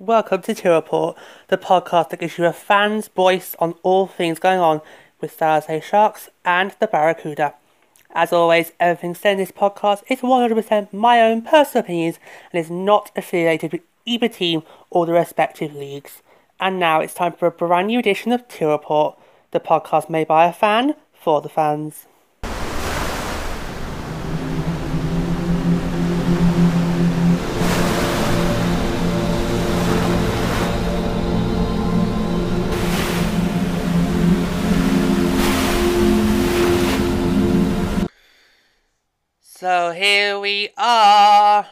Welcome to Tier Report, the podcast that gives you a fan's voice on all things going on with San Jose Sharks and the Barracuda. As always, everything said in this podcast is 100% my own personal opinions and is not affiliated with either team or the respective leagues. And now it's time for a brand new edition of Tier Report, the podcast made by a fan for the fans. So here we are.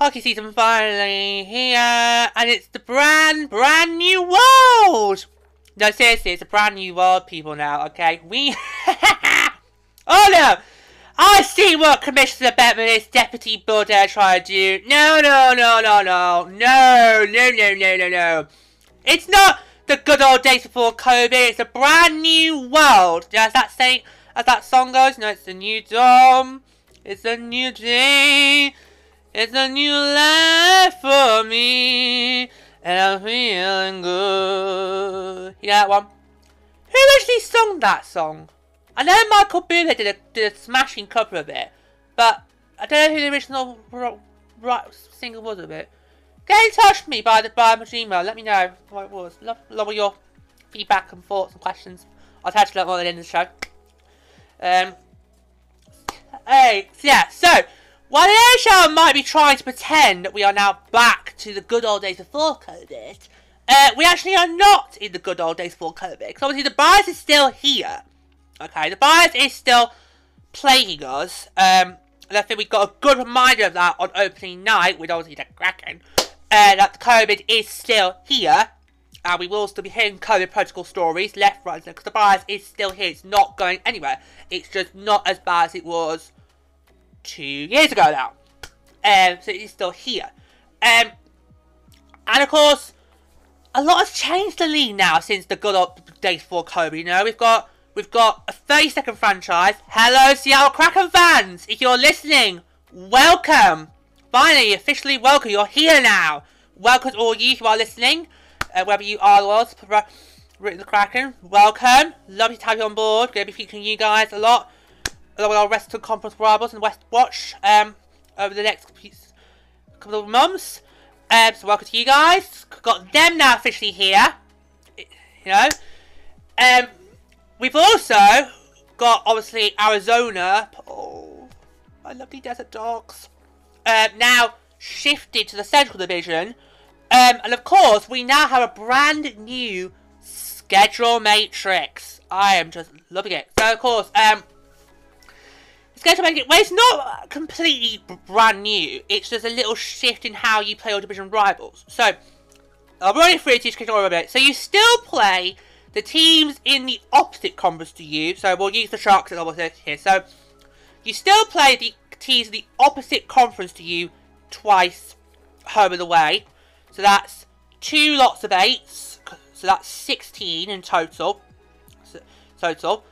Hockey season finally here, and it's the brand, brand new world! No, seriously, it's a brand new world, people, now, okay? We... oh, no! I see what Commissioner Bettman is Deputy Builder trying to do. No, no, no, no, no. No, no, no, no, no, no. It's not the good old days before COVID. It's a brand new world. As that, say, as that song goes, no, it's a new dawn. It's a new day. It's a new life for me. And I'm feeling good. You know that one? Who actually sung that song? I know Michael Bublé did a, did a smashing cover of it. But I don't know who the original right singer was of it. Get in touch with me by the by my Gmail. Let me know what it was. Love, love all your feedback and thoughts and questions. I'll touch a lot more at the end of the show. Um, Hey, yeah, so, while the NHL might be trying to pretend that we are now back to the good old days before COVID, uh, we actually are not in the good old days before COVID. Because obviously the virus is still here. Okay, the virus is still plaguing us. Um, and I think we got a good reminder of that on opening night with obviously the Kraken. Uh, that the COVID is still here. And we will still be hearing COVID protocol stories left, right, and. Because the virus is still here. It's not going anywhere. It's just not as bad as it was two years ago now. Um, so it's still here. Um, and of course, a lot has changed the league now since the good old days before COVID. You know, we've got we've got a 30 second franchise. Hello, Seattle Kraken fans! If you're listening, welcome. Finally, officially welcome. You're here now. Welcome to all you who are listening, uh, whether you are world's written the Kraken. Welcome. Lovely to have you on board. Going to be featuring you guys a lot along with our Western Conference rivals and West Watch um, over the next couple of months. Um, so welcome to you guys. Got them now officially here. You know. Um, we've also got obviously Arizona. Oh, my lovely Desert Dogs. Um, now shifted to the Central Division. Um, and of course, we now have a brand new schedule matrix. I am just loving it. So of course, um, it's going to make it. Well, it's not completely brand new. It's just a little shift in how you play your division rivals. So, I'll run it through to just a bit. So you still play the teams in the opposite conference to you. So we'll use the Sharks as opposite here. So you still play the teams in the opposite conference to you twice home and away. So that's two lots of eights. So that's 16 in total. So, total.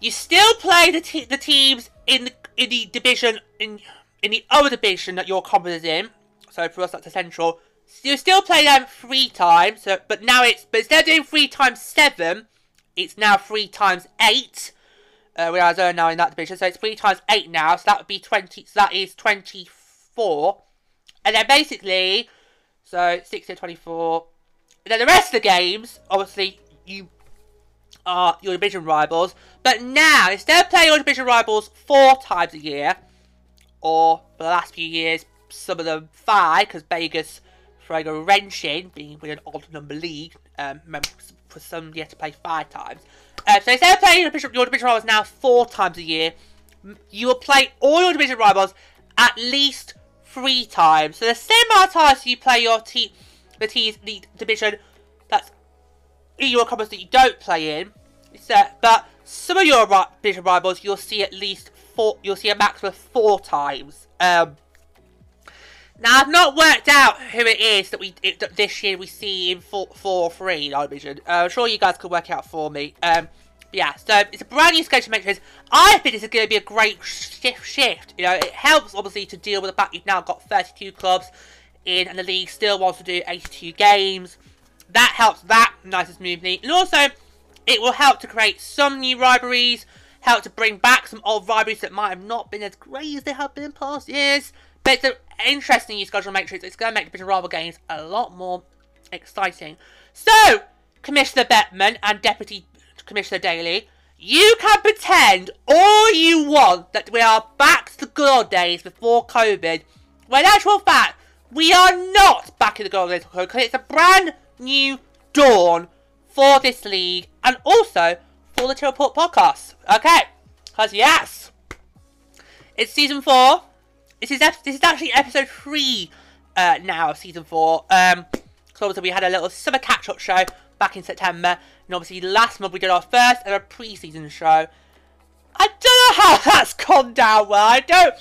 You still play the, te the teams in the in the division in in the other division that your is in. So for us, that's the central. So you still play them three times, so, but now it's but instead of doing three times seven, it's now three times eight. Uh, we are now in that division, so it's three times eight now. So that would be twenty. So that is twenty-four, and then basically, so six to twenty-four. Then the rest of the games, obviously, you are your division rivals. But now, instead of playing your division rivals four times a year, or for the last few years, some of them five, because Vegas throwing a wrench in, being with an odd number league, um, for some you to play five times. Uh, so instead of playing your division, your division rivals now four times a year, you will play all your division rivals at least three times. So the same amount of times you play your team, the team's division your conference that you don't play in. Uh, but some of your division rivals you'll see at least four. You'll see a maximum of four times. Um, now I've not worked out who it is that we it, this year we see in four, four or three division. Uh, I'm sure you guys can work out for me. Um, yeah, so it's a brand new schedule mentions. I think this is going to be a great shift. Shift, you know, it helps obviously to deal with the fact you've now got 32 clubs in and the league still wants to do 82 games. That helps that nice and smoothly. And also, it will help to create some new rivalries, help to bring back some old rivalries that might have not been as great as they have been in past years. But it's an interesting new schedule matrix. It's going to make the Division Rival games a lot more exciting. So, Commissioner Bettman and Deputy Commissioner Daly, you can pretend all you want that we are back to the good old days before COVID, when actual fact, we are not back in the good old days because it's a brand new dawn for this league, and also for the Chill Report podcast. Okay, because yes, it's season four. This is this is actually episode three uh, now of season four. Um, so obviously we had a little summer catch-up show back in September, and obviously last month we did our first ever pre-season show. I don't know how that's gone down well. I don't.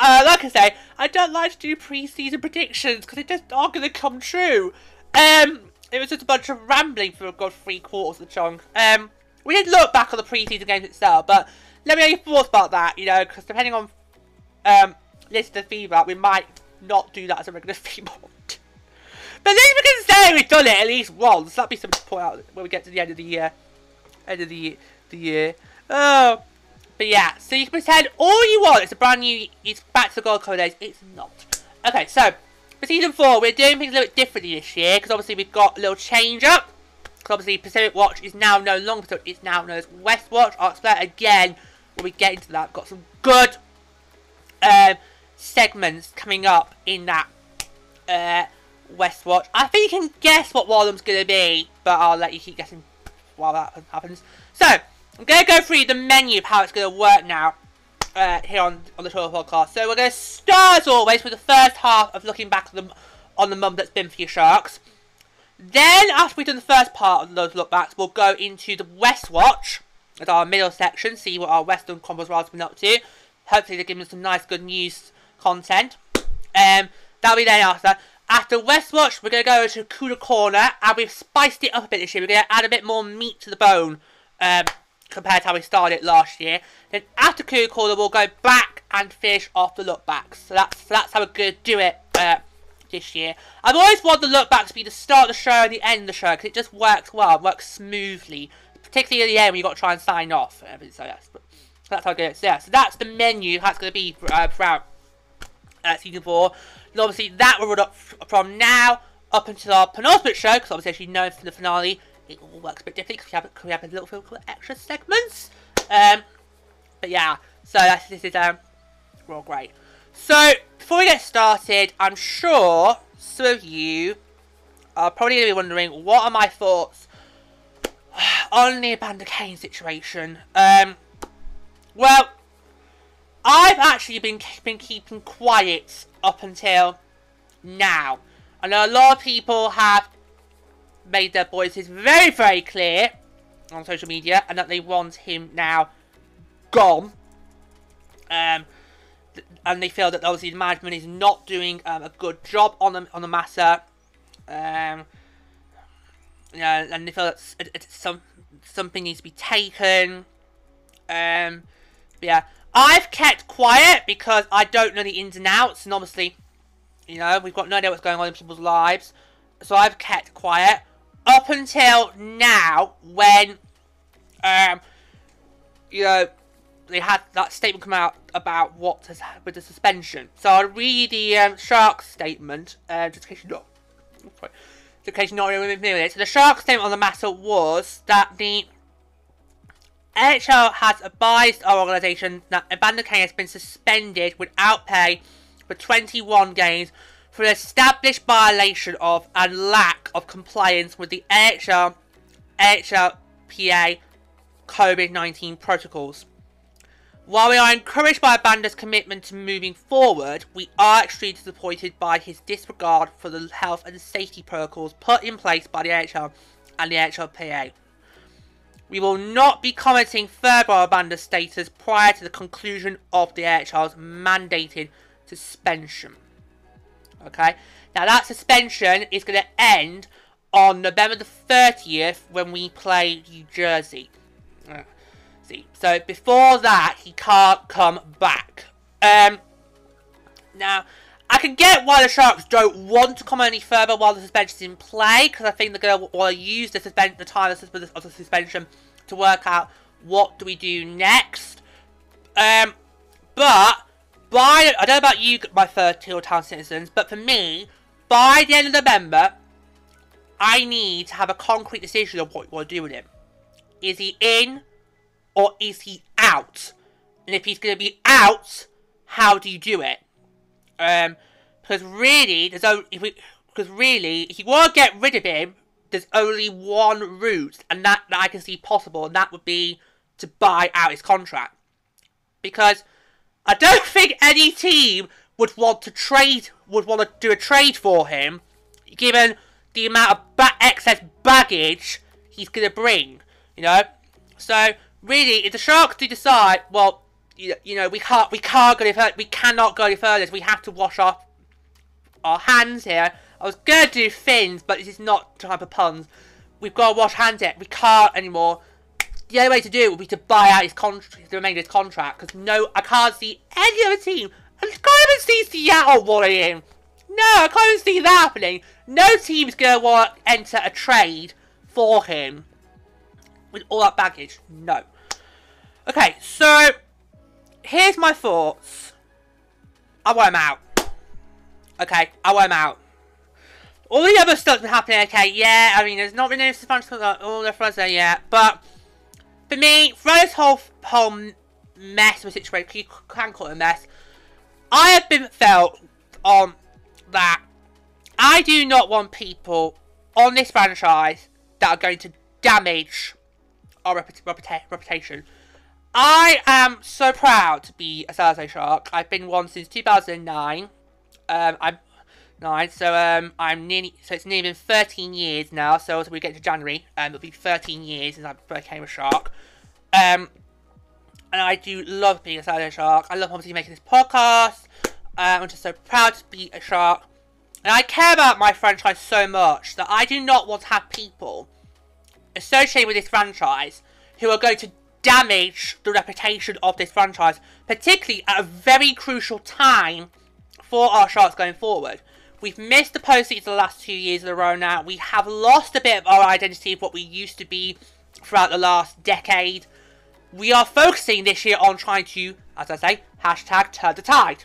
Uh, like I say, I don't like to do pre-season predictions because they just aren't going to come true. Um, it was just a bunch of rambling for a good three quarters of the chunk. Um, we did look back on the pre-season games itself, but let me know your thoughts about that. You know, because depending on um list of feedback, we might not do that as a regular feedback. But at least we can say we've done it at least once. That'd be something to point out when we get to the end of the year. End of the, the year. Oh. But yeah, so you can pretend all you want. It's a brand new, it's back to the Gold days. It's not. Okay, so, for Season 4, we're doing things a little bit differently this year. Because obviously we've got a little change up. Because obviously Pacific Watch is now no longer, so it's now known as West Watch. I'll explain again when we get into that. Got some good um, segments coming up in that uh, Westwatch. I think you can guess what one of them's going to be, but I'll let you keep guessing while that happens. So, I'm going to go through the menu of how it's going to work now uh, here on, on the Total Podcast. So, we're going to start, as always, with the first half of looking back on the, on the month that's been for your Sharks. Then, after we've done the first part of those lookbacks, we'll go into the West Watch as our middle section, see what our Western Combos have been up to. Hopefully, they're giving us some nice, good news content. Um, that'll be then after. After West Watch, we're going to go to Cooler Corner, and we've spiced it up a bit this year. We're going to add a bit more meat to the bone um, compared to how we started last year. Then after Cooler Corner, we'll go back and finish off the lookbacks. So that's so that's how we're going to do it uh, this year. I've always wanted the lookbacks to be the start of the show and the end of the show, because it just works well, works smoothly. Particularly at the end when you've got to try and sign off. So yes, but that's how I get it. So, yeah, so that's the menu, that's going to be uh, throughout uh, season 4. And obviously that will run up from now up until our penultimate show, because obviously as you know from the finale, it all works a bit differently because we have, we have a little called extra segments. Um, but yeah, so that's, this is um, real great. So before we get started, I'm sure some of you are probably going to be wondering what are my thoughts on the Evander Kane situation. Um, well, I've actually been been keeping quiet up until now. I know a lot of people have made their voices very, very clear on social media and that they want him now gone. Um, and they feel that obviously the management is not doing um, a good job on the on the matter. Um, yeah, and they feel that some something needs to be taken. Um, yeah, I've kept quiet because I don't know the ins and outs, and obviously, you know, we've got no idea what's going on in people's lives. So I've kept quiet up until now when, um, you know, they had that statement come out about what has happened with the suspension. So I'll read the um, Sharks statement, uh, just in case you're not, sorry, in case you're not really familiar with it. So the Sharks statement on the matter was that the NHL has advised our organisation that Evander Kane has been suspended without pay for 21 games for established violation of and lack of compliance with the NHL, NHLPA COVID-19 protocols. While we are encouraged by Evander's commitment to moving forward, we are extremely disappointed by his disregard for the health and safety protocols put in place by the NHL and the NHLPA. We will not be commenting further on Evander's status prior to the conclusion of the NHL's mandated suspension. Okay, now that suspension is going to end on November the 30th when we play New Jersey. Uh, see, so before that, he can't come back. Um, now, I can get why the Sharks don't want to come any further while the suspension's in play, because I think they're going to want to use the, suspend the time of the suspension to work out what do we do next. Um, but, by, I don't know about you, my third tier town citizens, but for me, by the end of November, I need to have a concrete decision of what you want to do with him. Is he in or is he out? And if he's going to be out, how do you do it? Um, because really, there's only if we, because really, if you want to get rid of him, there's only one route, and that, that I can see possible, and that would be to buy out his contract. Because I don't think any team would want to trade, would want to do a trade for him, given the amount of ba excess baggage he's going to bring, you know? So, really, if the Sharks do decide, well, you, you know, we can't, we can't go any further, we cannot go any further, we have to wash off our hands here. I was going to do fins, but this is not type of puns. We've got to wash hands here. We can't anymore. The only way to do it would be to buy out his contract, the remainder of his contract, because no, I can't see any other team. I can't even see Seattle wanting him. No, I can't even see that happening. No team's going to want to enter a trade for him with all that baggage. No. Okay, so here's my thoughts. I want him out. Okay, I want him out. All the other stuff's been happening, okay, yeah, I mean, there's not been any suspension all the fronts there yet, but for me, for this whole, whole mess of a situation, you can call it a mess, I have been felt on that I do not want people on this franchise that are going to damage our reputa reputation. I am so proud to be a Jose Shark. I've been one since 2009. Um, I'm so um, I'm nearly, so it's nearly been 13 years now. So as we get to January, um, it'll be 13 years since I became a Shark. Um, and I do love being a Jose Shark. I love obviously making this podcast. Uh, I'm just so proud to be a Shark. And I care about my franchise so much that I do not want to have people associated with this franchise who are going to damage the reputation of this franchise, particularly at a very crucial time for our Sharks going forward. We've missed the postseason the last two years in a row now. We have lost a bit of our identity of what we used to be throughout the last decade. We are focusing this year on trying to, as I say, hashtag turn the tide.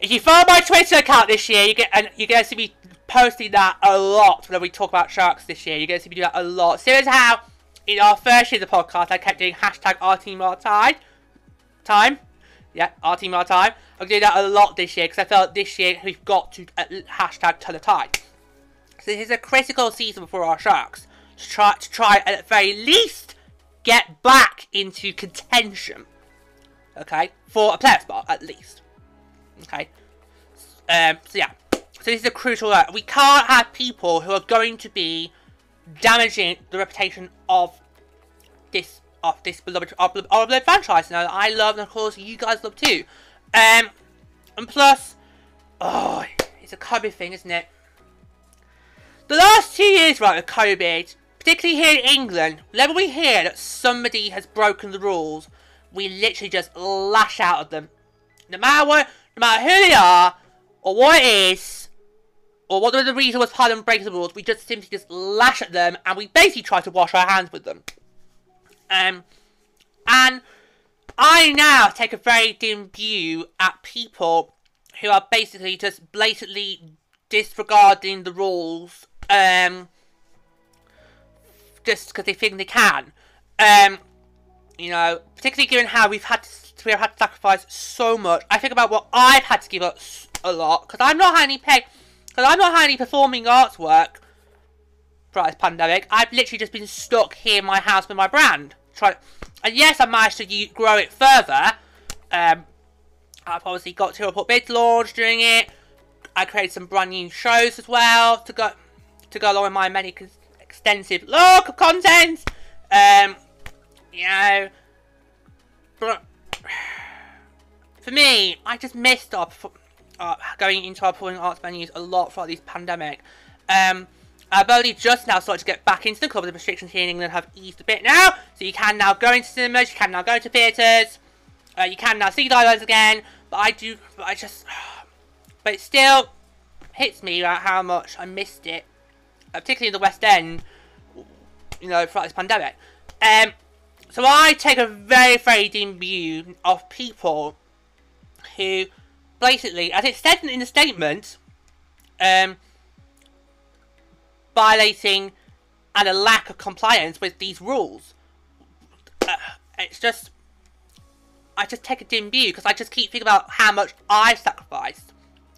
If you follow my Twitter account this year, you get and you're going to see me posting that a lot when we talk about sharks this year. You're going to see me do that a lot. Same as how in our first year of the podcast, I kept doing hashtag our tide time. Yeah, our time. I'm doing that a lot this year because I felt this year we've got to uh, hashtag turn the tide. So this is a critical season for our sharks to try to try at the very least get back into contention. Okay, for a player spot at least. Okay. Um, so yeah. So this is a crucial uh, We can't have people who are going to be damaging the reputation of this of this beloved of beloved franchise. Now I love and of course you guys love too. Um and plus oh it's a COVID thing, isn't it? The last two years right with COVID, particularly here in England, whenever we hear that somebody has broken the rules, we literally just lash out at them. No matter what no matter who they are, or what it is, or what the reason was of them breaking the rules, we just simply just lash at them, and we basically try to wash our hands with them. Um, and I now take a very dim view at people who are basically just blatantly disregarding the rules, um, just because they think they can. Um, you know, particularly given how we've had to we have had to sacrifice so much. I think about what I've had to give up a lot because I'm not any pay, because I'm not any performing arts work throughout this pandemic. I've literally just been stuck here in my house with my brand. Try, and yes, I managed to grow it further. Um, I've obviously got to report bid launch during it. I created some brand new shows as well to go to go along with my many extensive log of content. Um, you know, but for me, I just missed uh, going into our performing arts venues a lot throughout this pandemic. Um, I've only just now started to get back into the club. The restrictions here in England have eased a bit now, so you can now go into cinemas, you can now go to theatres, uh, you can now see dialogues again. But I do, but I just, but it still hits me about how much I missed it, uh, particularly in the West End, you know, throughout this pandemic. Um, so I take a very, very dim view of people who basically, as it said in the statement, um, violating and a lack of compliance with these rules. Uh, it's just, I just take a dim view because I just keep thinking about how much I've sacrificed.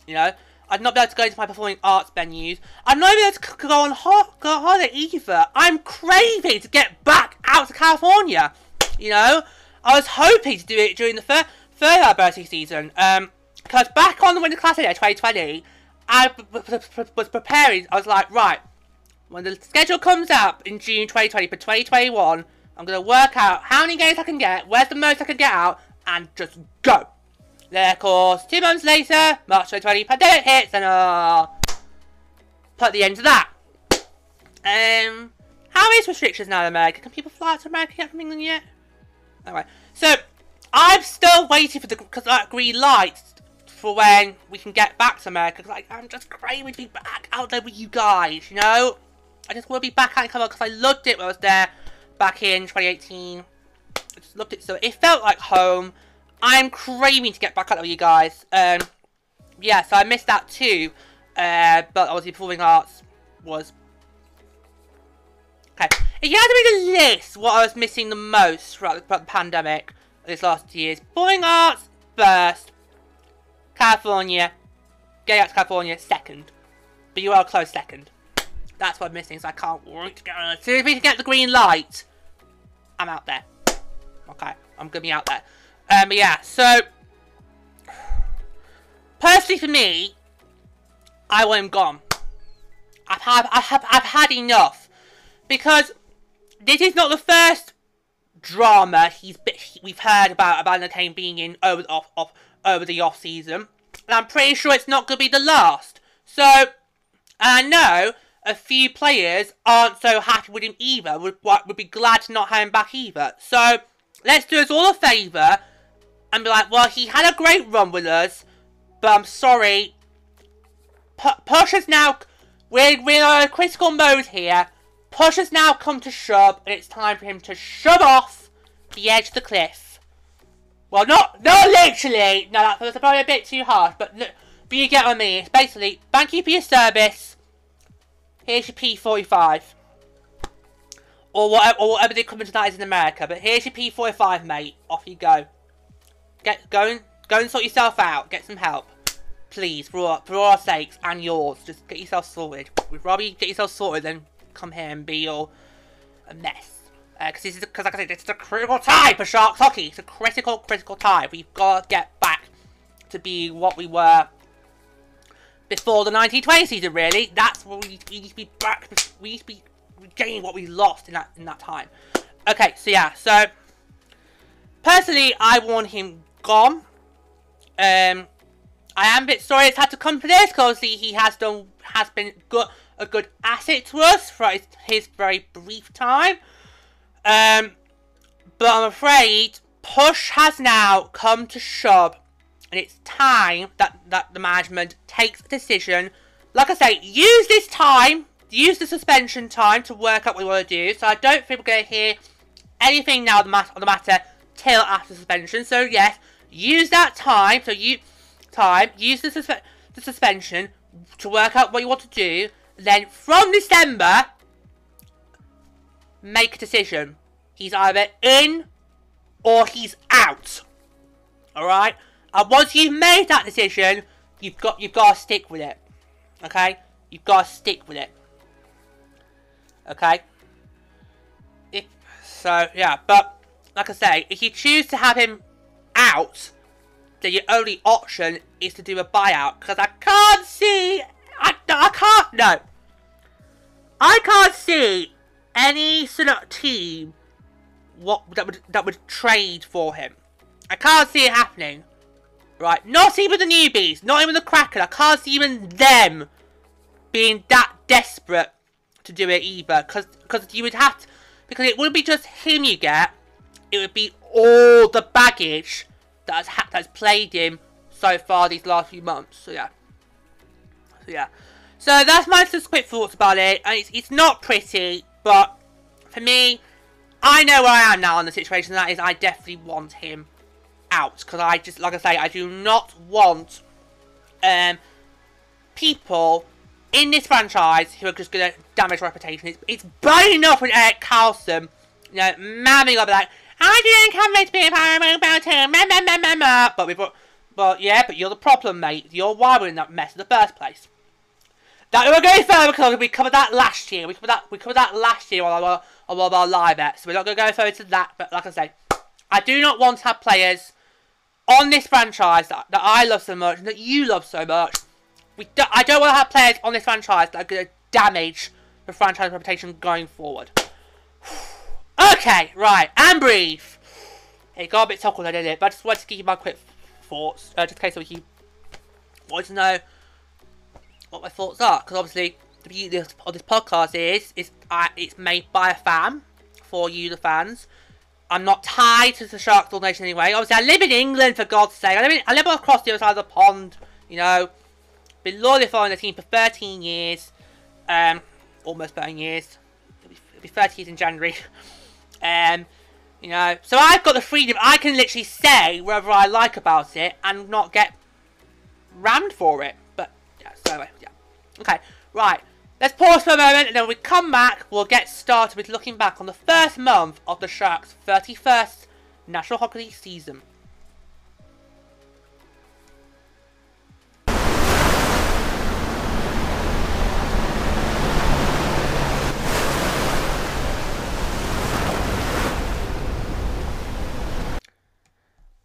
You know, I'd not be able to go to my performing arts venues. I'd not be able to go on, ho- go holiday either. I'm craving to get back out to California. You know, I was hoping to do it during the third third Alberti season. Um, because back on the Winter Classic Day 2020, I was preparing. I was like, right, when the schedule comes up in June 2020 for 2021, I'm going to work out how many games I can get, where's the most I can get out, and just go. Then, of course, two months later, March 2020, pandemic hits, and uh, put the end to that. Um, how is restrictions now in America? Can people fly to America from England yet? Alright, so, I'm still waiting for the cause, like, green lights for when we can get back to America. Like, I'm just craving to be back out there with you guys, you know? I just want to be back in Canada because I loved it when I was there back in 2018. I just loved it so it felt like home. I'm craving to get back out with you guys. Um, yeah, so I missed that too. Uh, but obviously performing arts was Okay, if you had to make a list what I was missing the most throughout the, the pandemic this last years, performing arts first, California, getting out to California second, but you are close second. That's what I'm missing, so I can't wait to get if we can get the green light, I'm out there. Okay, I'm gonna be out there. Um, yeah, so personally for me, I want him gone. I've had, I have, I've had enough because this is not the first drama he's we've heard about about Kane being in over the off, off over the off season, and I'm pretty sure it's not gonna be the last. So I know a few players aren't so happy with him either, would, would be glad to not have him back either. So, let's do us all a favour and be like, well, he had a great run with us, but I'm sorry. P push has now, we're, we're in a critical mode here. Push has now come to shove, and it's time for him to shove off the edge of the cliff. Well, not, not literally. No, that's probably a bit too harsh, but, but you get what I mean. It's basically, thank you for your service. Here's your P45. Or whatever, or whatever the equivalent to that is in America. But here's your P45, mate. Off you go. Get go and go and sort yourself out. Get some help, please, for our, for our sakes and yours. Just get yourself sorted. We'd rather get yourself sorted than come here and be all a mess. Because uh, this is because like I said, this is a critical time for Sharks hockey. It's a critical, critical time. We've got to get back to be what we were before the 1920 season, really. That's where we, used to be back. We used to be regaining what we lost in that in that time. Okay, so yeah, so personally, I want him gone. Um, I am a bit sorry it's had to come to this because he has done has been good a good asset to us for his, his very brief time. Um, but I'm afraid push has now come to shove and it's time that, that the management takes a decision. Like I say, use this time, use the suspension time to work out what you want to do. So I don't think we're going to hear anything now on the, on the matter till after suspension. So yes, use that time. So you time, use the, suspe the suspension to work out what you want to do. Then from December, make a decision. He's either in or he's out. Alright? And once you've made that decision, you've got you've got to stick with it. Okay? You've got to stick with it. Okay? If so, yeah. But like I say, if you choose to have him out, then your only option is to do a buyout. Because I can't see, I, I can't no. I can't see any sort of team what that would that would trade for him. I can't see it happening. Right, not even the newbies, not even the Kraken. I can't see even them being that desperate to do it either. Because cause you would have to, because it wouldn't be just him you get. It would be all the baggage that has, that's played him so far these last few months. So yeah. So yeah. So that's my just quick thoughts about it. And it's, it's not pretty, but for me, I know where I am now in the situation. That is, I definitely want him out because I just, like I say, I do not want um people in this franchise who are just going to damage reputation. It's, it's bad enough with Erik Karlsson, you know, mamming up like, I didn't come to be a paramount about him. But, we, but yeah, but you're the problem, mate. You're why we're in that mess in the first place. That we're going further because we covered that last year. We covered that we covered that last year on our on our live. So we're not going to go further to that. But like I say, I do not want to have players on this franchise that, that I love so much and that you love so much. We do, I don't want to have players on this franchise that are going to damage the franchise reputation going forward. okay, right, and breathe. It got a bit awkward, didn't it? But I just wanted to give you my quick thoughts, uh, just in case you wanted to know what my thoughts are. Because obviously, the beauty of this podcast is, is it's made by a fan for you, the fans. I'm not tied to the Sharks Nation anyway. Obviously, I live in England, for God's sake. I live, in, I live across the other side of the pond, you know. Been loyally following the team for 13 years. Um, almost 13 years. It'll be, it'll be 30 years in January. um, you know, so I've got the freedom. I can literally say whatever I like about it and not get rammed for it. But, yeah, so anyway, yeah. Okay, right. Let's pause for a moment and then when we come back, we'll get started with looking back on the first month of the Sharks' 31st National Hockey League season.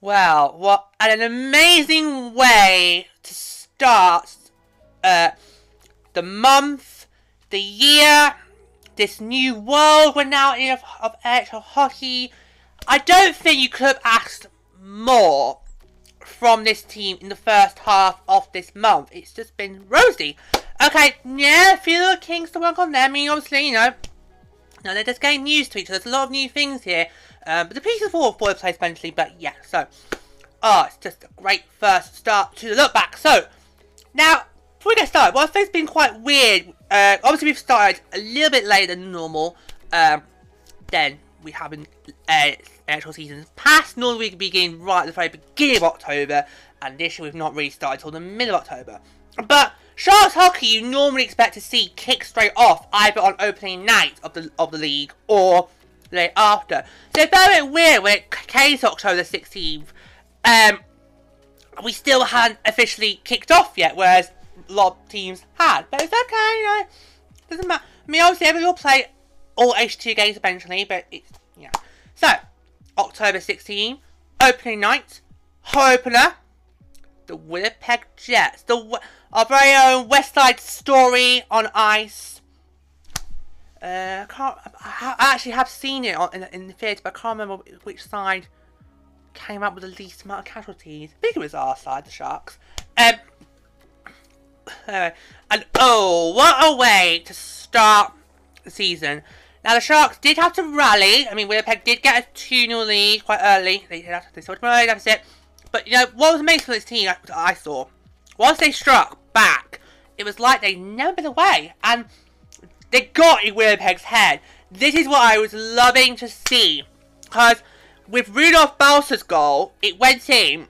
Well, what an amazing way to start uh, the month the year, this new world we're now in of, of actual hockey. I don't think you could have asked more from this team in the first half of this month. It's just been rosy. Okay, yeah, a few little kinks to work on there. I mean, obviously, you know, know, they're just getting used to each other. There's a lot of new things here. Um, but the pieces fall for place eventually. But yeah, so, oh, it's just a great first start to the look back. So, now, before we get started, whilst things been quite weird uh, obviously, we've started a little bit later than normal. Um, then we haven't uh, actual seasons past. Normally, we begin right at the very beginning of October, and this year we've not really started until the middle of October. But Sharks hockey, you normally expect to see kick straight off either on opening night of the of the league or day after. So it's bit weird it came to October 16th. Um, we still hadn't officially kicked off yet, whereas of teams had. But it's okay, you know. Doesn't matter. I mean, obviously, everyone will play all H2 games eventually, but it's, yeah. So, October 16, opening night, opener, the Winnipeg Jets. The Our very own West Side Story on ice. Uh, I can't. I actually have seen it on, in, in the theatre, but I can't remember which side came up with the least amount of casualties. I think it was our side, the Sharks. Um, Uh, and oh, what a way to start the season. Now, the Sharks did have to rally. I mean, Winnipeg did get a 2 0 lead quite early. They, had, they of rally deficit. But, you know, what was amazing for this team I, I saw, once they struck back, it was like they'd never been away. And they got in Winnipeg's head. This is what I was loving to see. Because with Rudolph Balcer's goal, it went in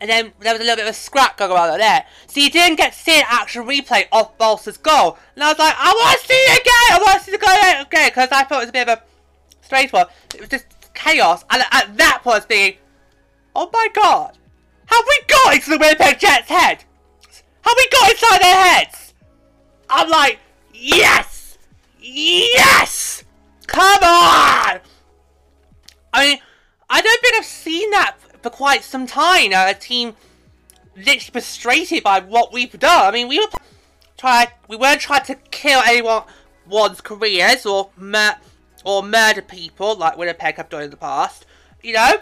and then there was a little bit of a scrap going on there. So you didn't get to see an actual replay of Balcer's goal. And I was like, I want to see it again! I want to see the goal again! Because I thought it was a bit of a strange one. It was just chaos. And at that point I was thinking, oh my god, have we got into the Winnipeg Jets' head? Have we got inside their heads? I'm like, yes! Yes! Come on! I mean, I don't think I've seen that for quite some time. A team literally frustrated by what we've done. I mean, we were trying, we weren't trying to kill anyone's careers or mur or murder people like Winnipeg have done in the past. You know,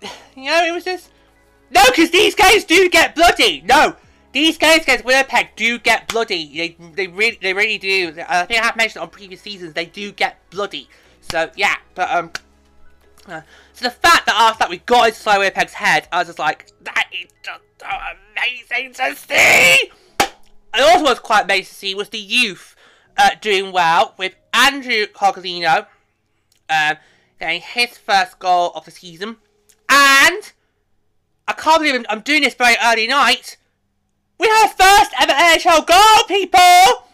you know, it was just no, because these games do get bloody. No, these guys against Winnipeg do get bloody. They they really they really do. I think I have mentioned on previous seasons they do get bloody. So yeah, but um. Uh, so the fact that after that we got into Winnipeg's head, I was just like, that is just so amazing to see! I also was quite amazed to see was the youth uh, doing well with Andrew Cogliano um, getting his first goal of the season. And I can't believe I'm, doing this very early night. We have first ever NHL goal, people!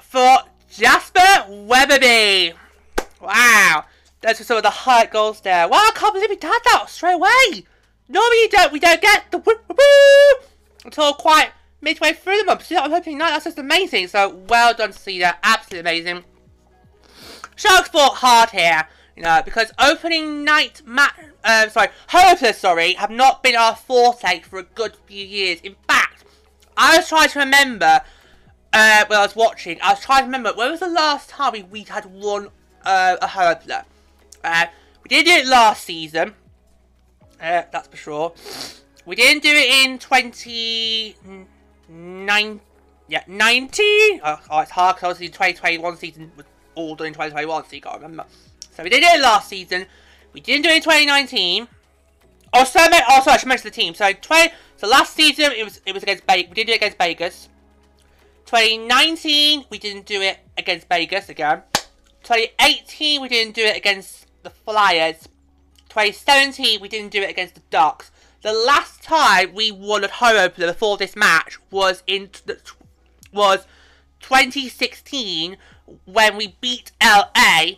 For Jasper Weatherby. Wow. Those are some of the high goals there. Wow, I can't believe we did that straight away. Normally you don't, we don't get the woo woo-woo until quite midway through the month. So I'm hoping no, that's just amazing. So well done to see that. Absolutely amazing. Sharks fought hard here, you know, because opening night match, uh, sorry, hopeless, sorry, have not been our forte for a good few years. In fact, I was trying to remember uh, when I was watching. I was trying to remember when was the last time we, we had won uh, a hurdler. Uh, we did it last season. Uh, that's for sure. We didn't do it in 2019. Yeah, 19? Oh, oh, it's hard because obviously 2021 season was all done in 2021, so you gotta remember. So we did it last season. We didn't do it in 2019. Oh, so oh, sorry, I should mention the team. So 20, so last season it was it was against Vegas. We did it against Vegas. 2019 we didn't do it against Vegas again. 2018 we didn't do it against the Flyers. 2017 we didn't do it against the Ducks. The last time we won a home opener before this match was in was 2016 when we beat LA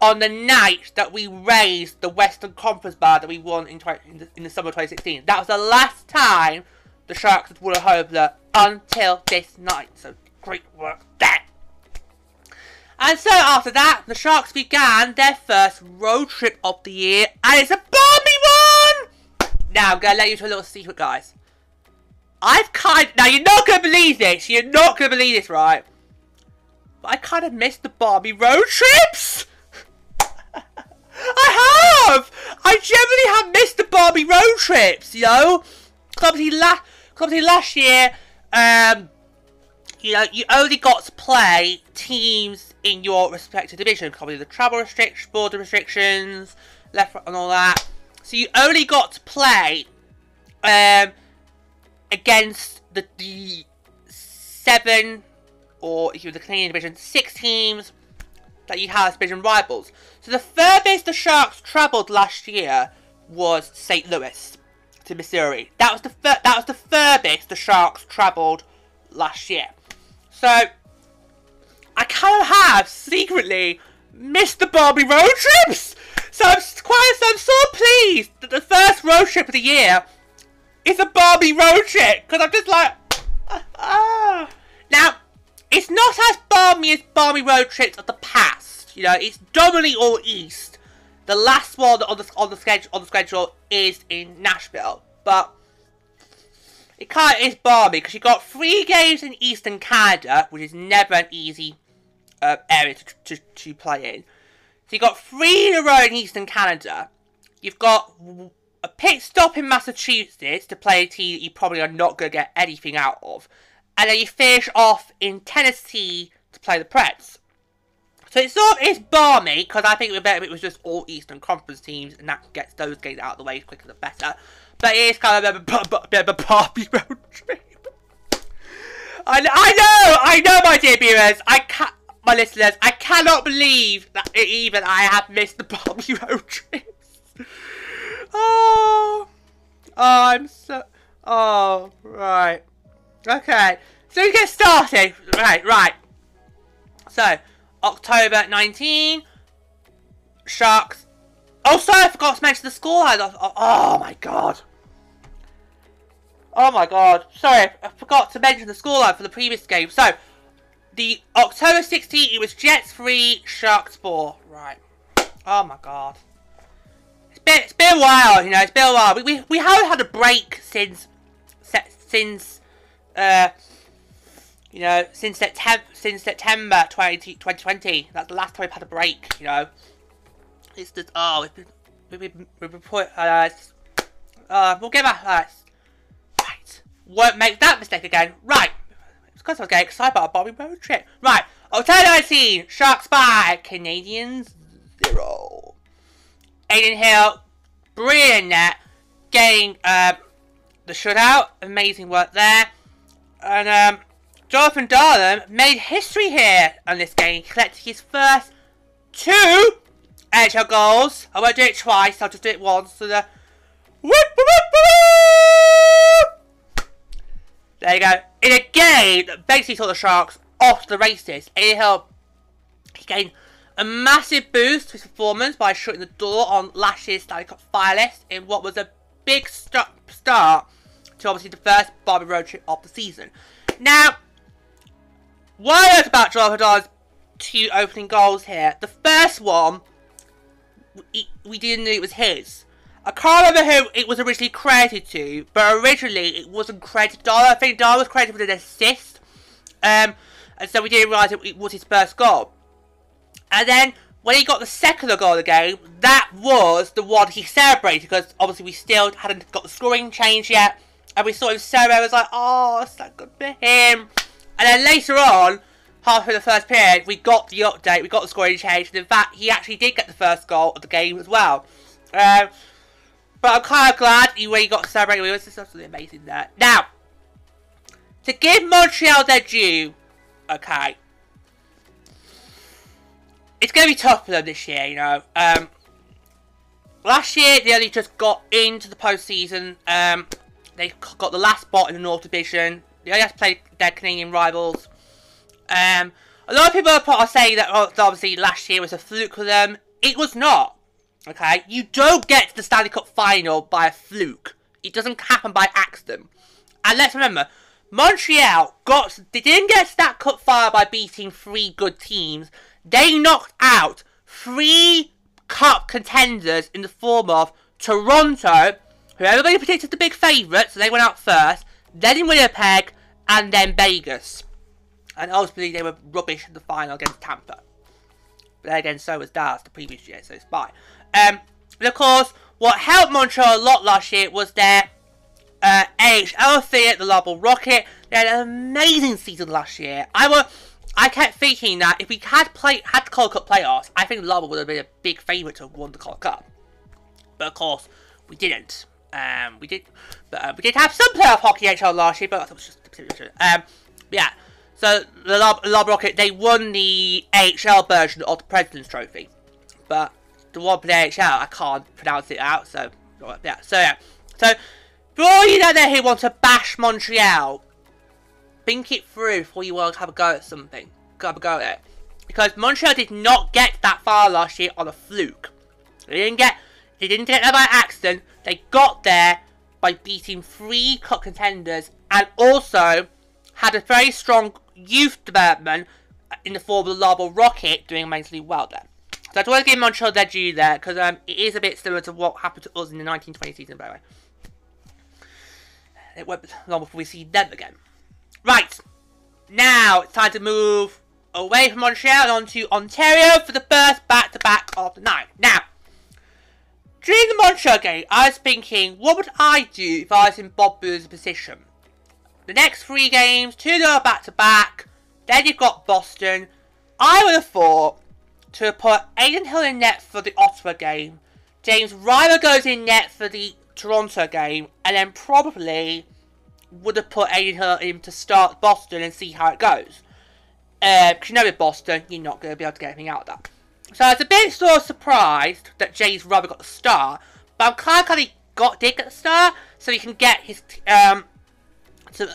on the night that we raised the Western Conference bar that we won in, in, the, in the summer of 2016. That was the last time the Sharks won a home until this night. So great work there. And so after that, the Sharks began their first road trip of the year, and it's a balmy one! Now, I'm going to let you into a little secret, guys. I've kind of, now you're not gonna believe this. You're not gonna believe this, right? But I kind of missed the balmy road trips. I have. I generally have missed the balmy road trips. Know, obviously last, last year, um, you know, you only got to play teams in your respective division. Probably the travel restrictions, border restrictions, left and all that. So you only got to play um, against the, the seven, or if you were the Canadian division, six teams that you have as division rivals. So the furthest the Sharks travelled last year was St. Louis to Missouri. That was the that was the furthest the Sharks travelled last year. So I kind of have secretly missed the Barbie road trips. So I'm quite I'm so pleased that the first road trip of the year is a Barbie road trip because I'm just like ah. Now it's not as balmy as Barbie road trips of the past. You know, it's dominantly all east. The last one on the on the schedule on the schedule is in Nashville, but it kind of is balmy because you got three games in Eastern Canada, which is never an easy uh, area to, to, to play in. So you got three in a row in Eastern Canada. You've got a pit stop in Massachusetts to play a team that you probably are not going to get anything out of. And then you finish off in Tennessee to play the Preds. So it's sort of is balmy, because I think be better it was just all Eastern Conference teams, and that gets those games out of the way quicker the better. But it is kind of a bit of a Barbie road trip. I, I know, I know, my dear viewers, I can't, my listeners, I cannot believe that even I have missed the Barbie road trips. Oh, oh, I'm so, oh, right. Okay, so we get started. Right, right. So, October 19, Sharks. Oh, sorry, I forgot to mention the scoreline. Oh, oh my god. Oh my god. Sorry, I forgot to mention the scoreline for the previous game. So, the October 16th, it was Jets 3, Sharks 4. Right. Oh my god. It's been, it's been a while, you know, it's been a while. We, we, we haven't had a break since, since, uh, you know, since September, since September 20, 2020. That's the last time we've had a break, you know. It's just, oh, we've been, we've been, we've been put, uh, uh, we'll get back, uh, right. Won't make that mistake again. Right. It's because I was getting excited about a Bobby Road trip. Right. October 19, Sharks by Canadiens 0. Adin Hill, brilliant net. getting um, the shutout. Amazing work there. And um, Jonathan Dahlen made history here on this game, collecting his first two NHL goals. I won't do it twice, I'll just do it once. So the there you go. In a game that basically saw the Sharks off the races, it helped he gained a massive boost to his performance by shutting the door on last year's Stanley Cup finalist in what was a big st start to obviously the first Bobby road trip of the season. Now, like about Jonathan two opening goals here, the first one, we, didn't know it was his. I can't remember who it was originally credited to, but originally it wasn't credited to I think Dar was credited with an assist. Um, and so we didn't realise it, was his first goal. And then when he got the second goal of the game, that was the one he celebrated because obviously we still hadn't got the scoring change yet. And we saw him celebrate, I was like, oh, it's so good for him. And then later on, half of the first period, we got the update, we got the scoring change, and in fact, he actually did get the first goal of the game as well. Um, but I'm kind of glad he, he got to celebrate, it was just absolutely amazing there. Now, to give Montreal their due, okay, it's going to be tough for them this year, you know. Um, last year, they only just got into the postseason. Um, they got the last spot in the North Division. They have to their Canadian rivals. Um, a lot of people are saying that oh, obviously last year was a fluke for them. It was not. Okay, you don't get to the Stanley Cup final by a fluke. It doesn't happen by accident. And let's remember, Montreal got they didn't get to that cup final by beating three good teams. They knocked out three cup contenders in the form of Toronto, who everybody predicted the big favourite, so they went out first, then in Winnipeg, and then Vegas. And ultimately they were rubbish in the final against Tampa. But again, so was Dallas the previous year, so it's fine. Um, and of course, what helped Montreal a lot last year was their uh, AHL affiliate, the Laval Rocket. They had an amazing season last year. I was, I kept thinking that if we had play had the Calder Cup playoffs, I think Laval would have been a big favourite to have won the Calder Cup. But of course, we didn't. Um, we did, but uh, we did have some playoff hockey HL last year, but that was just um, yeah. So the Lob, Lob Rocket they won the AHL version of the President's Trophy, but the one for the AHL I can't pronounce it out. So yeah, so yeah, so for all you know there who want to bash Montreal, think it through before you want to have a go at something. Have a go at it. Because Montreal did not get that far last year on a fluke. They didn't get they didn't get there by accident. They got there by beating three cup contenders and also had a very strong youth development in the form of the Laval Rocket doing amazingly well there. So I just want to give Montreal their due there because um, it is a bit similar to what happened to us in the 1920 season, by the way. It won't be long before we see them again. Right, now it's time to move away from Montreal and on to Ontario for the first back-to-back -back of the night. Now, during the Montreal game, I was thinking, what would I do if I was in Bob Boughner's position? The next three games, two go back-to-back, then you've got Boston. I would have thought to put Adin Hill in net for the Ottawa game, James Reimer goes in net for the Toronto game, and then probably would have put Adin Hill in to start Boston and see how it goes. Because uh, you know with Boston, you're not going to be able to get anything out of that. So I was a bit sort of surprised that James Reimer got the start, but I'm kind of glad he got did get the start, so he can get his um to,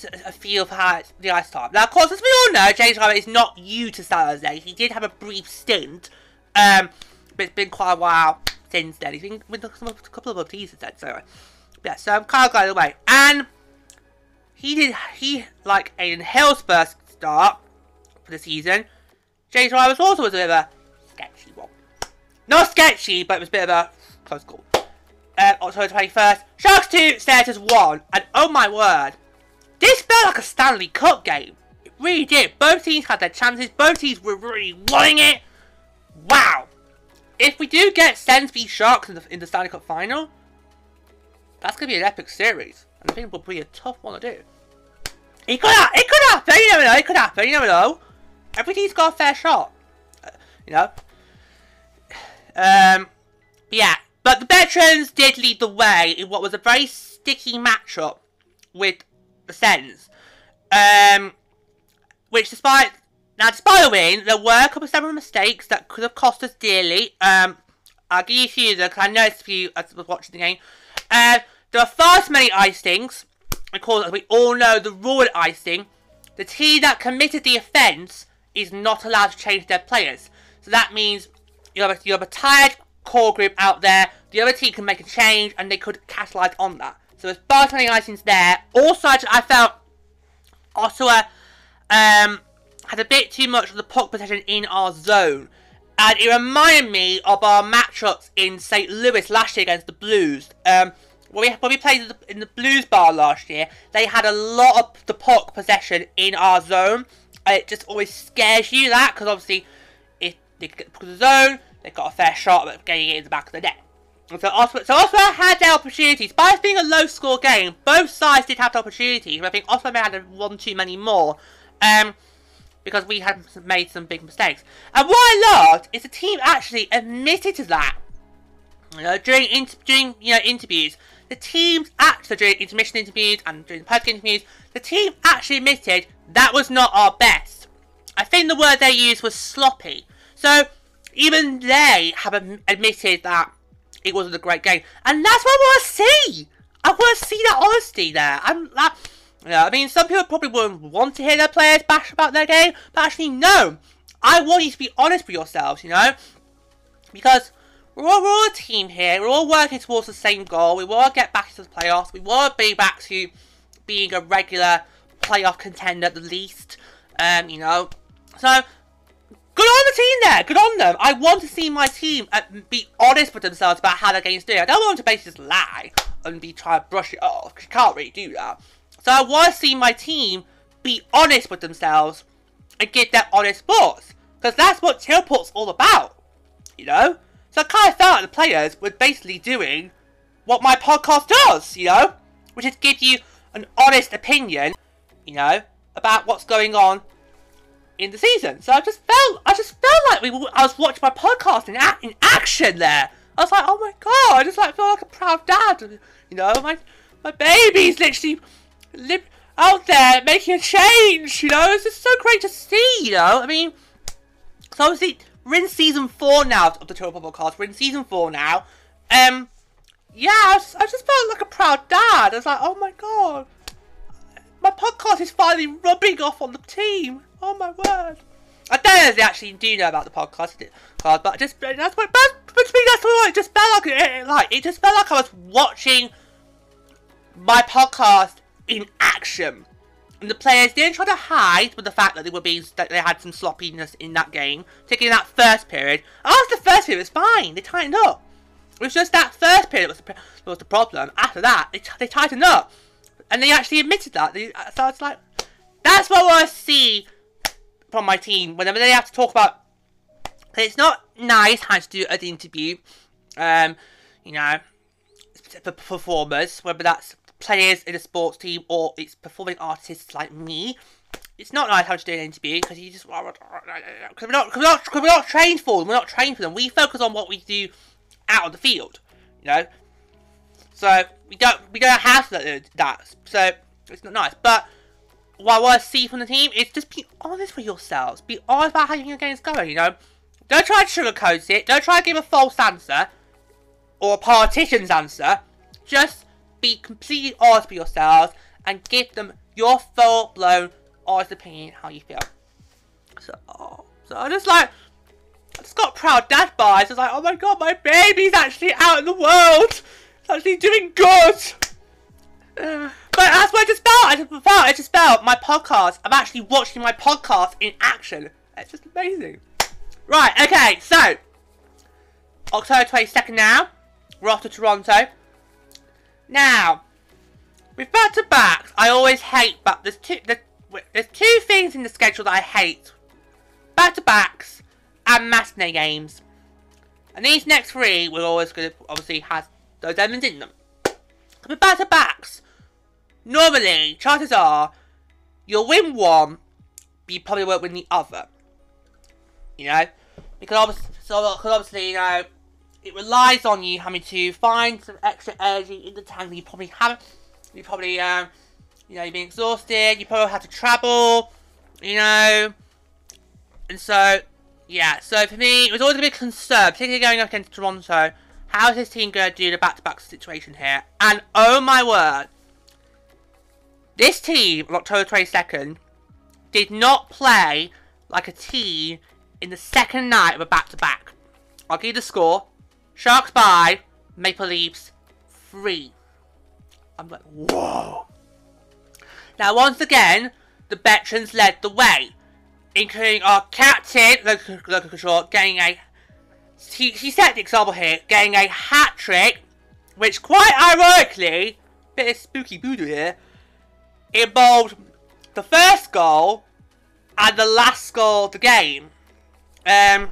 to a feel for how the ice time. Now, of course, as we all know, James Reimer is not new to San Jose. He did have a brief stint, um, but it's been quite a while since then. He's been with a couple of other since then, so yeah. So I'm kind of glad away. And he did he like Adin Hill's first start for the season. James Reimer also was a bit of a sketchy one. Not sketchy, but it was a bit of a close call. Uh, October 21st, Sharks 2, Senators 1, and oh my word, this felt like a Stanley Cup game. It really did. Both teams had their chances, both teams were really wanting it. Wow. If we do get Sens v Sharks in the, in the Stanley Cup final, that's going to be an epic series. And I think it will be a tough one to do. It could, it could happen, you never know, it could happen, you never know. Every team's got a fair shot. You know. Um, yeah, But the veterans did lead the way in what was a very sticky matchup with the Sens. Um, which despite now despite the win, there were a couple of several mistakes that could have cost us dearly. Um, I'll give you a few because I noticed a few as I was watching the game. Uh, there are far too many icings. Of course, as we all know, the rule icing, the team that committed the offence is not allowed to change their players. So that means you have a, you have a tired core group out there. The other team can make a change, and they could capitalise on that. So there's many icings there. Also, I felt Ottawa um, had a bit too much of the puck possession in our zone. And it reminded me of our matchups in St. Louis last year against the Blues. Um, when we, when we played in the Blues bar last year, they had a lot of the puck possession in our zone. And it just always scares you that, because obviously, they get the the zone, they've got a fair shot at getting it in the back of the net. And so Ottawa, so had their opportunities. By being a low-score game, both sides did have the opportunities. But I think Ottawa may have had one too many more. Um, because we had made some big mistakes. And what I loved is the team actually admitted to that. You know, during during you know interviews, the teams actually during intermission interviews and during the post interviews, the team actually admitted that was not our best. I think the word they used was sloppy. So even they have admitted that it wasn't a great game, and that's what I want to see. I want to see that honesty there. I'm that. Yeah, I mean, some people probably wouldn't want to hear their players bash about their game, but actually, no. I want you to be honest with yourselves, you know? Because we're all, we're all a team here. We're all working towards the same goal. We want to get back to the playoffs. We want to be back to being a regular playoff contender at the least. Um, you know? So, good on the team there. Good on them. I want to see my team uh, be honest with themselves about how their game's doing. I don't want them to basically just lie and be trying to brush it off. You can't really do that. So I want to see my team be honest with themselves and give their honest thoughts. Because that's what Tailport's all about. You know? So I kind of felt like the players were basically doing what my podcast does, you know? Which is give you an honest opinion, you know, about what's going on in the season. So I just felt, I just felt like we, I was watching my podcast in, in action there. I was like, oh my god, I just like feel like a proud dad. You know, my my baby's literally live out there making a change, you know? It's just so great to see, you know? I mean, so obviously, we're in season four now of the Total podcast. We're in season four now. Um, yeah, I just, I just felt like a proud dad. I was like, oh my god, my podcast is finally rubbing off on the team. Oh my word. I don't know if they actually do know about the podcast, but just that's what, but, to me, that's what it just felt like. It, like it just felt like I was watching my podcast in action. And the players didn't try to hide with the fact that they were being that they had some sloppiness in that game, taking that first period. After the first period, it was fine. They tightened up. It was just that first period was the, was the problem. After that, they, they tightened up, and they actually admitted that. They, so it's like that's what I see from my team whenever they have to talk about. It's not nice how to do an interview. Um, you know, for performers, whether that's players in a sports team or it's performing artists like me. It's not nice how to do an interview because you just because we're not because we're, not, cause we're not trained for them. We're not trained for them. We focus on what we do out on the field, you know. So we don't we don't have that. So it's not nice. But what I want to see from the team is just be honest with yourselves. Be honest about how your game's going. You know, don't try to sugarcoat it. Don't try to give a false answer or a politician's answer. Just be completely honest with yourselves and give them your full blown honest opinion how you feel. So, oh, so I just like, I just got proud dad vibes. It's like, oh my god, my baby's actually out in the world. It's actually doing good. But that's what I just felt. I just felt. I just felt my podcast. I'm actually watching my podcast in action. It's just amazing. Right. Okay. So October 22nd now. We're off to Toronto. Now, with back-to-backs, I always hate, but there's two, there's, there's two things in the schedule that I hate. Back-to-backs and matinee games. And these next three will always going to obviously have those elements in them. With back-to-backs, normally, chances are, you'll win one, but you probably won't win the other. You know? Because obviously, so, obviously you know, it relies on you having to find some extra energy in the tank that you probably haven't. You probably, um, you know, you've been exhausted. You probably had to travel, you know. And so, yeah. So for me, it was always a big concern, particularly going up against Toronto. How is this team going to do the back-to-back situation here? And oh my word, this team, October 22nd, did not play like a team in the second night of a back-to-back. I'll give you the score. Sharks by, Maple Leafs 3. I'm like, whoa. Now, once again, the veterans led the way, including our captain, Logan Couture, getting a... He, he set the example here, getting a hat-trick, which quite ironically, bit of spooky voodoo here, involved the first goal and the last goal of the game. Um,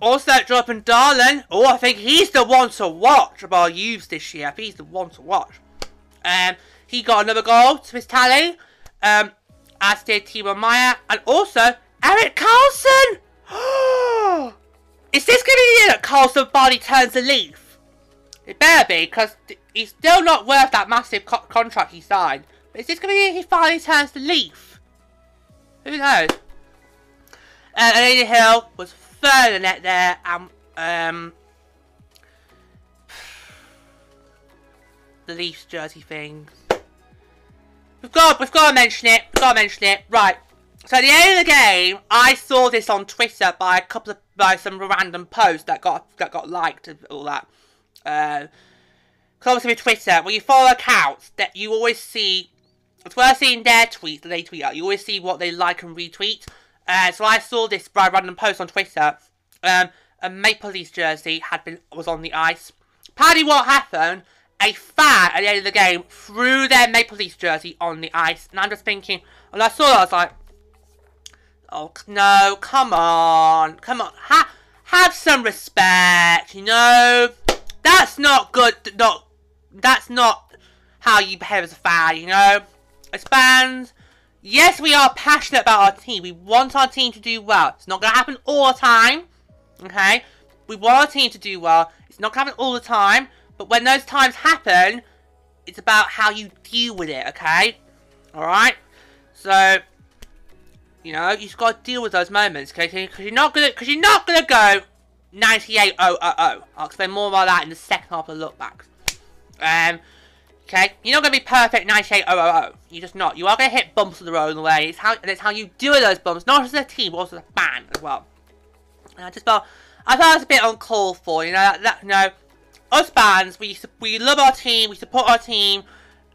also, Jonathan Dahlen. Oh, I think he's the one to watch of our youths this year. I think he's the one to watch. Um, he got another goal to his tally. Um, as did Timo Meier. And also, Erik Karlsson! Is this going to be the year that Karlsson finally turns the leaf? It better be, because he's still not worth that massive co contract he signed. But is this going to be he finally turns the leaf? Who knows? Uh, Lady Hill was third in net there, and um, the Leafs jersey thing. We've got, we've got to mention it. We've got to mention it. Right. So at the end of the game, I saw this on Twitter by a couple of by some random post that got that got liked and all that. Uh, obviously with Twitter, when you follow accounts, that you always see, as seeing their tweets that they tweet out, you always see what they like and retweet. Uh, so I saw this by random post on Twitter. Um, a Maple Leafs jersey had been was on the ice. Paddy, what happened? A fan at the end of the game threw their Maple Leafs jersey on the ice, and I'm just thinking. And I saw that, I was like, "Oh no, come on, come on, ha have some respect, you know. That's not good. Not that's not how you behave as a fan, you know. Fans." Yes, we are passionate about our team. We want our team to do well. It's not going to happen all the time. Okay? We want our team to do well. It's not going to happen all the time. But when those times happen, it's about how you deal with it, okay? Alright? So, you know, you've got to deal with those moments, okay? Because you're not to, because you're not to go 98 0 I'll explain more about that in the second half of the look backs. Um, Okay? You're not going to be perfect 98 0 You're just not. You are going to hit bumps of the road on the way. It's how, and it's how you deal with those bumps, not just as a team, but also as a fan as well. And I just felt, I thought it was a bit uncalled for, you know, that, that you know, us bands, we we love our team, we support our team,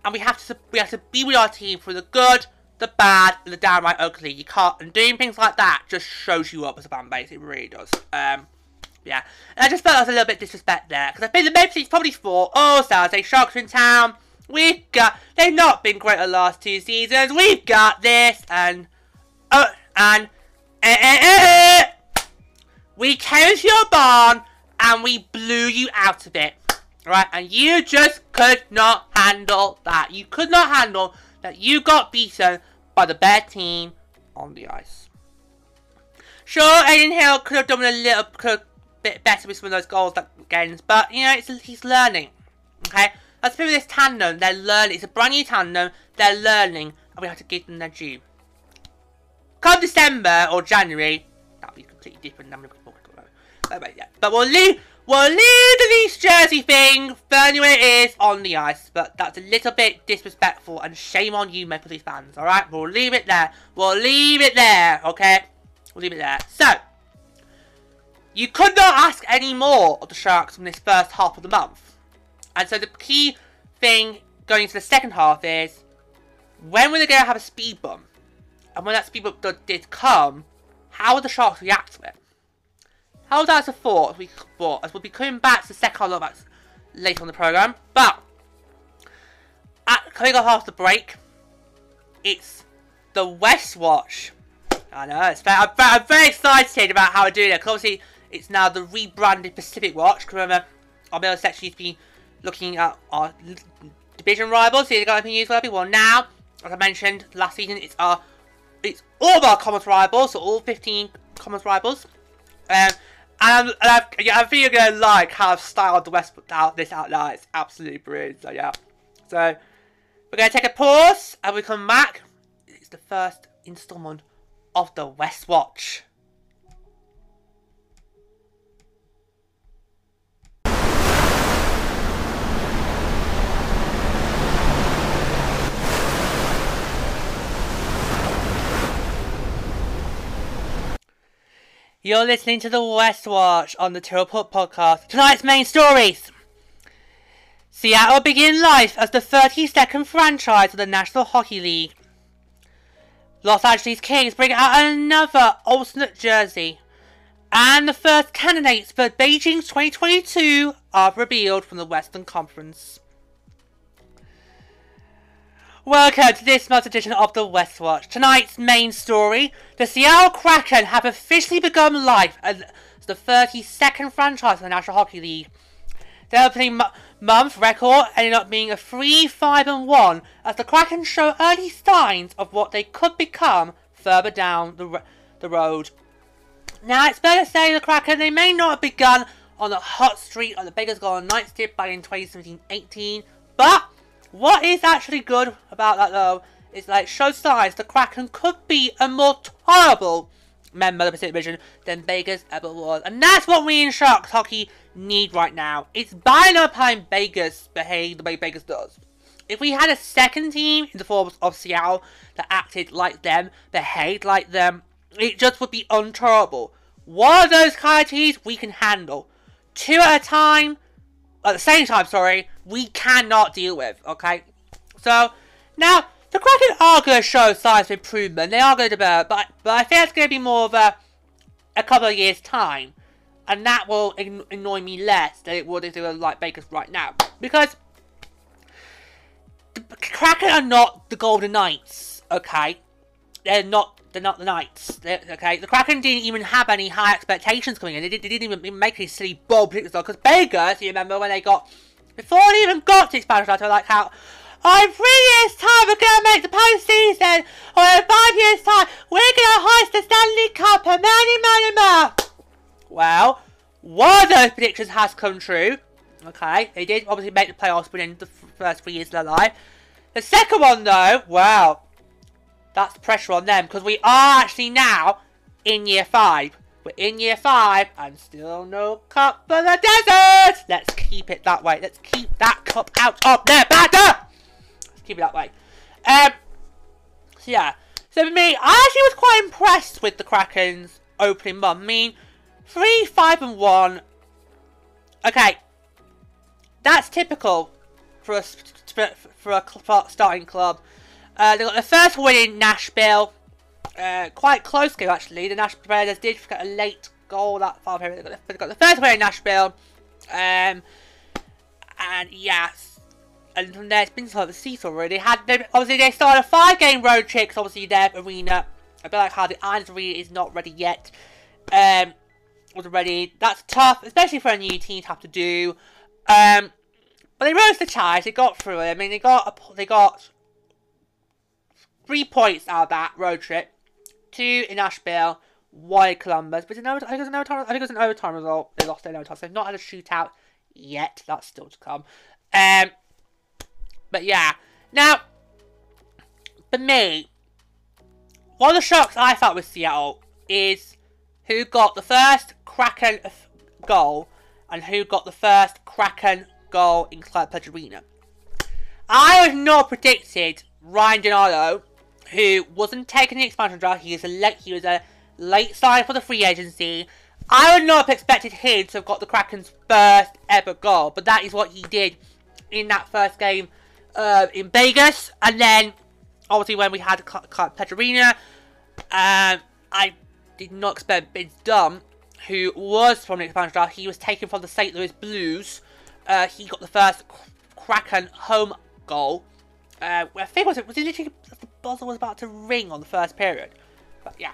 and we have to we have to be with our team for the good, the bad, and the downright ugly. You can't, and doing things like that just shows you up as a fan base. It really does. Um, yeah, and I just felt there was a little bit disrespect there because I think the Leafs probably thought, oh, Saturday Sharks are in town. We've got. They've not been great the last two seasons. We've got this, and oh, and eh, eh, eh, eh. we came to your barn and we blew you out of it, right? And you just could not handle that. You could not handle that. You got beaten by the bad team on the ice. Sure, Adin Hill could have done a little, could bit better with some of those goals that gains, but you know, it's he's learning. Okay, let's put this tandem. They're learning. It's a brand new tandem. They're learning, and we have to give them their due. Come December or January, that'll be completely different. But, yeah. but we'll leave. We'll leave the East jersey thing firmly where it is on the ice, but that's a little bit disrespectful and shame on you, Maple Leafs fans. All right, we'll leave it there. We'll leave it there. Okay, we'll leave it there. So. You could not ask any more of the Sharks from this first half of the month. And so the key thing going into the second half is when were they going to have a speed bump? And when that speed bump did come, how would the Sharks react to it? How that's a thought as we thought as we'll be coming back to the second half of that later on the programme. But at coming off after the break, it's the West Watch. I know, it's very, I'm, I'm very excited about how we're doing it. Because obviously it's now the rebranded Pacific Watch. Remember, our middle section used to be looking at our division rivals. So they're going to be used for Well, now, as I mentioned last season, it's our it's all of our common rivals, so all 15 common rivals. Um, And, and I'm, yeah, I think you're gonna like how I've styled the West out this out now. It's absolutely brilliant. So yeah. So we're gonna take a pause and we come back. It's the first installment of the West Watch. You're listening to the West Watch on the Teleport Podcast. Tonight's main stories. Seattle begin life as the 32nd franchise of the National Hockey League. Los Angeles Kings bring out another alternate jersey. And the first candidates for Beijing's 2022 are revealed from the Western Conference. Welcome to this month's edition of the West Watch. Tonight's main story, the Seattle Kraken have officially begun life as the 32nd franchise of the National Hockey League. Their opening month record ended up being a 3-5-1 as the Kraken show early signs of what they could become further down the, the road. Now, it's fair to say the Kraken, they may not have begun on the hot streak of the Vegas Golden Knights did back in 2017-18, but what is actually good about that though is like show signs the Kraken could be a more tolerable member of the Pacific Division than Vegas ever was. And that's what we in Sharks hockey need right now. It's by no time Vegas behave the way Vegas does. If we had a second team in the form of Seattle that acted like them, behaved like them, it just would be untolerable. One of those kind of teams we can handle. Two at a time, at the same time, sorry, we cannot deal with, okay? So, now, the Kraken are going to show signs of improvement. They are going to develop, but, but I think it's going to be more of a, a couple of years' time. And that will annoy me less than it would if they were like Vegas right now. Because the Kraken are not the Golden Knights, okay? They're not they're not the Knights. They're, okay, the Kraken didn't even have any high expectations coming in. They, did, didn't even make any silly bold predictions because Vegas, you remember when they got before they even got to expansion draft, they were like how. Oh, in three years' time, we're going to make the postseason. Or in five years' time, we're going to hoist the Stanley Cup and many, many more. Well, one of those predictions has come true. Okay, they did obviously make the playoffs within the first three years of their life. The second one, though, well, that's pressure on them because we are actually now in year five. We're in year five and still no cup for the desert. Let's keep it that way. Let's keep that cup out of their batter. Let's keep it that way. Um. So yeah. So for me, I actually was quite impressed with the Kraken's opening month. I mean, three, five, and one. Okay, that's typical for a for a starting club. Uh, they got the first win in Nashville. Uh, quite close game actually. The Nashville Predators did get a late goal that far They got, the, they got the first win in Nashville. Um, and yes, and from there it's been sort of a seesaw really. They had they, obviously they started a five game road trip. obviously their arena, a bit like how the Islanders arena is not ready yet. Um, wasn't ready. That's tough, especially for a new team to have to do. Um, but they rose the challenge. They got through it. I mean, they got they got three points out of that road trip. Two in Nashville, one in Columbus. But I think it was an overtime. I think it was an overtime result. They lost their overtime, so they've not had a shootout yet. That's still to come. Um, but yeah. Now, for me, one of the shocks I felt with Seattle is who got the first Kraken goal and who got the first Kraken goal in Climate Pledge Arena. I was not predicted Ryan Donato who wasn't taking the expansion draft. He was a late, he was a late sign for the free agency. I would not have expected him to have got the Kraken's first ever goal, but that is what he did in that first game uh, in Vegas. And then, obviously, when we had Petrarina, um, I did not expect Vince Dunn, who was from the expansion draft. He was taken from the St. Louis Blues. Uh, he got the first Kraken home goal. Uh, I think was it was it literally the buzzer was about to ring on the first period. But yeah,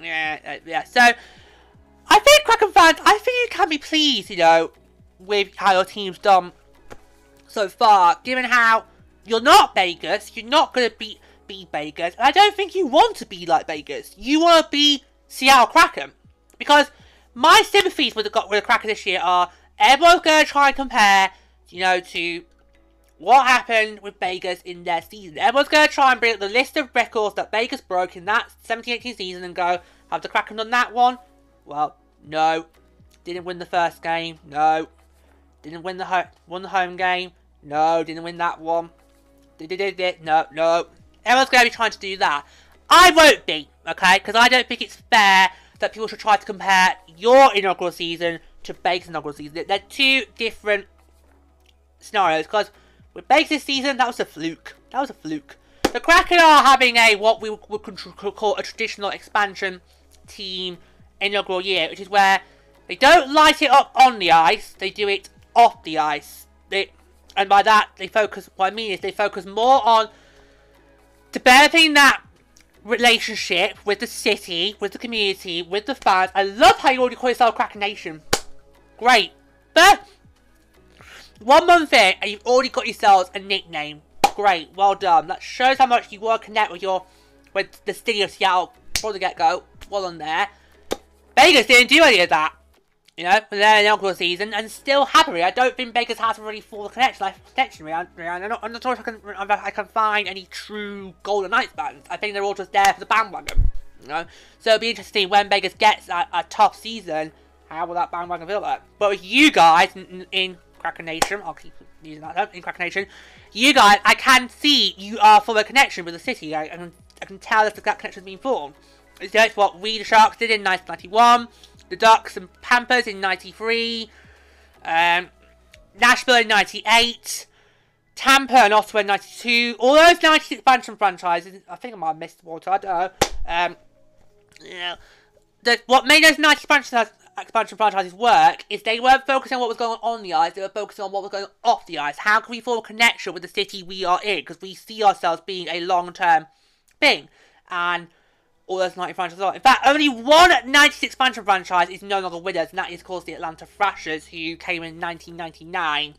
yeah, uh, yeah. So I think Kraken fans, I think you can be pleased, you know, with how your team's done so far, given how you're not Vegas, you're not going to be Vegas, and I don't think you want to be like Vegas. You want to be Seattle Kraken because my sympathies with the, with the Kraken this year are everyone's going to try and compare, you know, to what happened with Vegas in their season. Everyone's going to try and bring up the list of records that Vegas broke in that 17-18 season and go, have the Kraken done that one? Well, no. Didn't win the first game. No. Didn't win the home won the home game. No, didn't win that one. Did did no no. Everyone's going to be trying to do that. I won't be, okay? Because I don't think it's fair that people should try to compare your inaugural season to Vegas' inaugural season. They're two different scenarios. Because with this season, that was a fluke. That was a fluke. The Kraken are having a what we would call a traditional expansion team inaugural year, which is where they don't light it up on the ice, they do it off the ice. They, and by that, they focus, what I mean is they focus more on developing that relationship with the city, with the community, with the fans. I love how you already call yourself Kraken Nation. Great. But, one month in, and you've already got yourselves a nickname. Great, well done. That shows how much you want to connect with your, with the city of Seattle from the get-go. Well on there. Vegas didn't do any of that you know, for their inaugural season, and still happily, I don't think Vegas has really full connection, like, connection, I'm not, I'm not sure if I can, if I can find any true Golden Knights fans. I think they're all just there for the bandwagon, you know. So it'll be interesting when Vegas gets a, a tough season, how will that bandwagon feel like? But with you guys in, in Kraken I'll keep using that term, in you guys, I can see you are full of connection with the city. I, I, can, I can tell that that connection has been formed. It's what we, the Sharks, did in 1991 the Ducks and Panthers in 93, um, Nashville in 98, Tampa and Ottawa in 92. All those 96 expansion franchises, I think I might have missed one, I don't know. Um. The, what made those 90 expansion, expansion franchises work is they weren't focusing on what was going on the ice, they were focusing on what was going off the ice. How can we form a connection with the city we are in? Because we see ourselves being a long term thing. And all those 90 franchises are. In fact, only one 96 expansion franchise is no longer with us, and that is, of course, the Atlanta Thrashers, who came in 1999.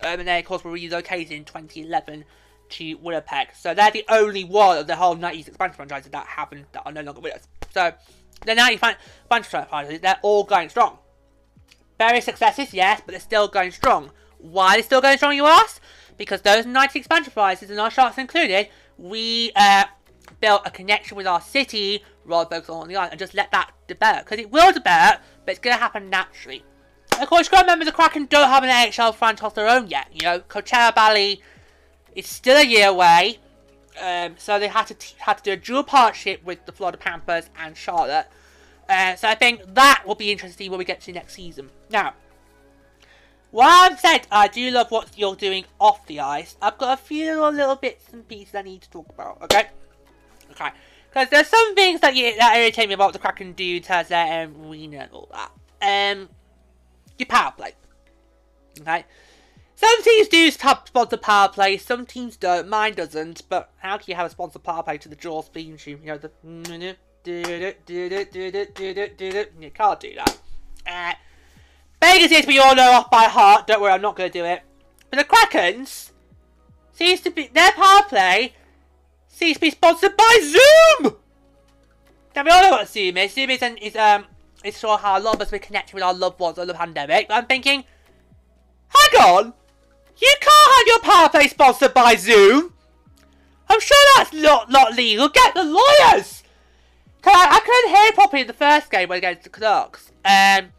Um, and they, of course, were relocated in 2011 to Winnipeg. So they're the only one of the whole 90s expansion franchises that happen that are no longer with us. So the 90 expansion franchises, they're all going strong. Various successes, yes, but they're still going strong. Why are they still going strong, you ask? Because those 90 expansion franchises, and our sharks included, we uh, built a connection with our city rather than focus on the island and just let that develop. Because it will develop, but it's going to happen naturally. Of course, you've got remember the Kraken don't have an NHL franchise of their own yet. You know, Coachella Valley is still a year away. Um, so they had to had to do a dual partnership with the Florida Panthers and Charlotte. Uh, so I think that will be interesting when we get to next season. Now, while I've said I do love what you're doing off the ice, I've got a few little bits and pieces I need to talk about, okay? Okay. Because there's some things that, that irritate me about the Kraken do as their um, arena and all that. Um, your power play. Okay. Some teams do sponsor power play, some teams don't. Mine doesn't. But how can you have a sponsor power play to the Jaws theme tune? You know, the... You can't do that. Uh, Vegas is we all know off by heart. Don't worry, I'm not going to do it. But the Krakens seems to be... Their power play seems to be sponsored by Zoom! Now we all know what Zoom is. Zoom is, an, is um, it's sure how a lot of us were connected with our loved ones under the pandemic. But I'm thinking, hang on, you can't have your play sponsored by Zoom. I'm sure that's not not legal. Get the lawyers. I, I couldn't hear properly in the first game when against the Canucks. Um,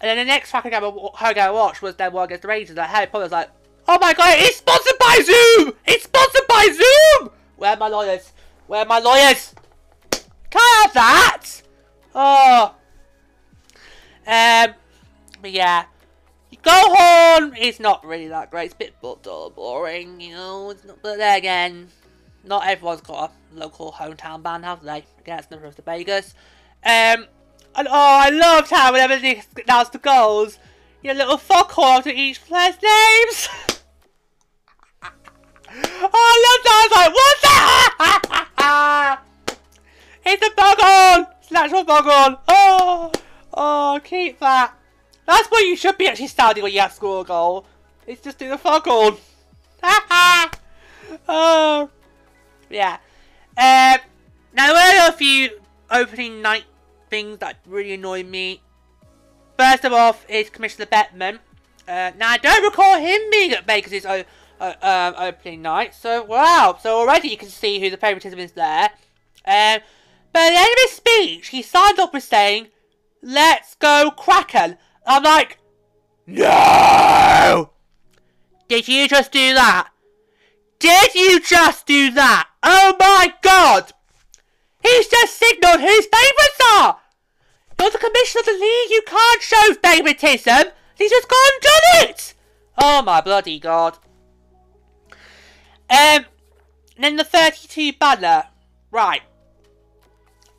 and then the next fucking game I watched was their one against the Rangers. I heard probably was like, Oh my god, it's sponsored by Zoom! It's sponsored by Zoom! Where are my lawyers? Where are my lawyers? Can't have that? Oh. Um, but yeah. Go Horn is not really that great. It's a bit boring, you know. It's not, but then again, not everyone's got a local hometown band, have they? Again, it's never of the Vegas. Um, and oh, I loved how whenever they announced the goals, you know, little foghorn to each player's names. Oh, I love that. I was like, what the? it's a foghorn. It's an actual foghorn. Oh, oh, keep that. That's what you should be actually starting when you have score a goal. It's just do the foghorn. Ha ha! Oh, yeah. Um, now there were a few opening night things that really annoy me. First of all, is Commissioner Bettman. Uh, now, I don't recall him being at Vegas' uh, um, opening night, so wow. So already you can see who the favouritism is there. Um, but at the end of his speech, he signed up with saying, Let's go Kraken. I'm like, No! Did you just do that? Did you just do that? Oh my god! He's just signalled who his favourites are! You're the commissioner of the league, you can't show favouritism! He's just gone and done it! Oh my bloody god. Um, then the 32 banner. Right.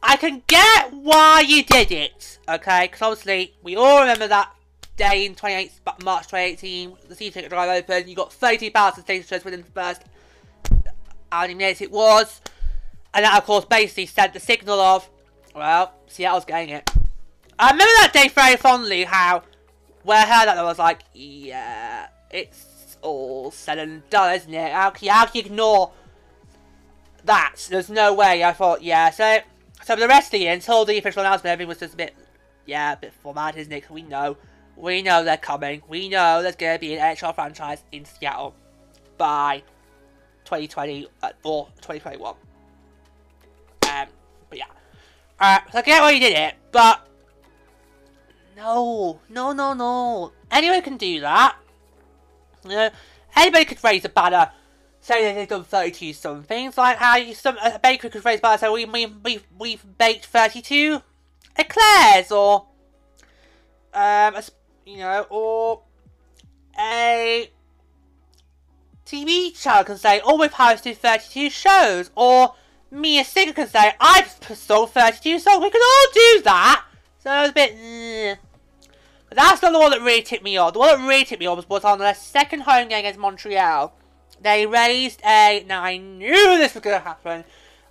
I can get why you did it, okay? Because obviously, we all remember that day in 28 March 2018, the season ticket drive open. You got 30 thousand station shows within the first uh, how many minutes it was. And that, of course, basically sent the signal of, well, Seattle's getting it. I remember that day very fondly how, where I heard that, I was like, yeah, it's all said and done, isn't it? How how can you ignore that? There's no way. I thought, yeah, so so the rest of the year, until the official announcement, everything was just a bit, yeah, a bit formatted, isn't it? We know, we know they're coming. We know there's going to be an NHL franchise in Seattle by 2020 uh, or 2021. Um, but yeah. Alright, so I get why you did it, but no, no, no, no. Anyone can do that. You know, anybody could raise a banner say that they've done 32 something. like how you, some a bakery could raise bar say we we we we've baked 32 eclairs or um a, you know or a TV channel can say oh we've hosted 32 shows or me a singer can say I've sold 32 songs. We can all do that. So it's a bit. But that's not the one that really tipped me off. The one that really tipped me off was, was on their second home game against Montreal they raised a. Now I knew this was going to happen.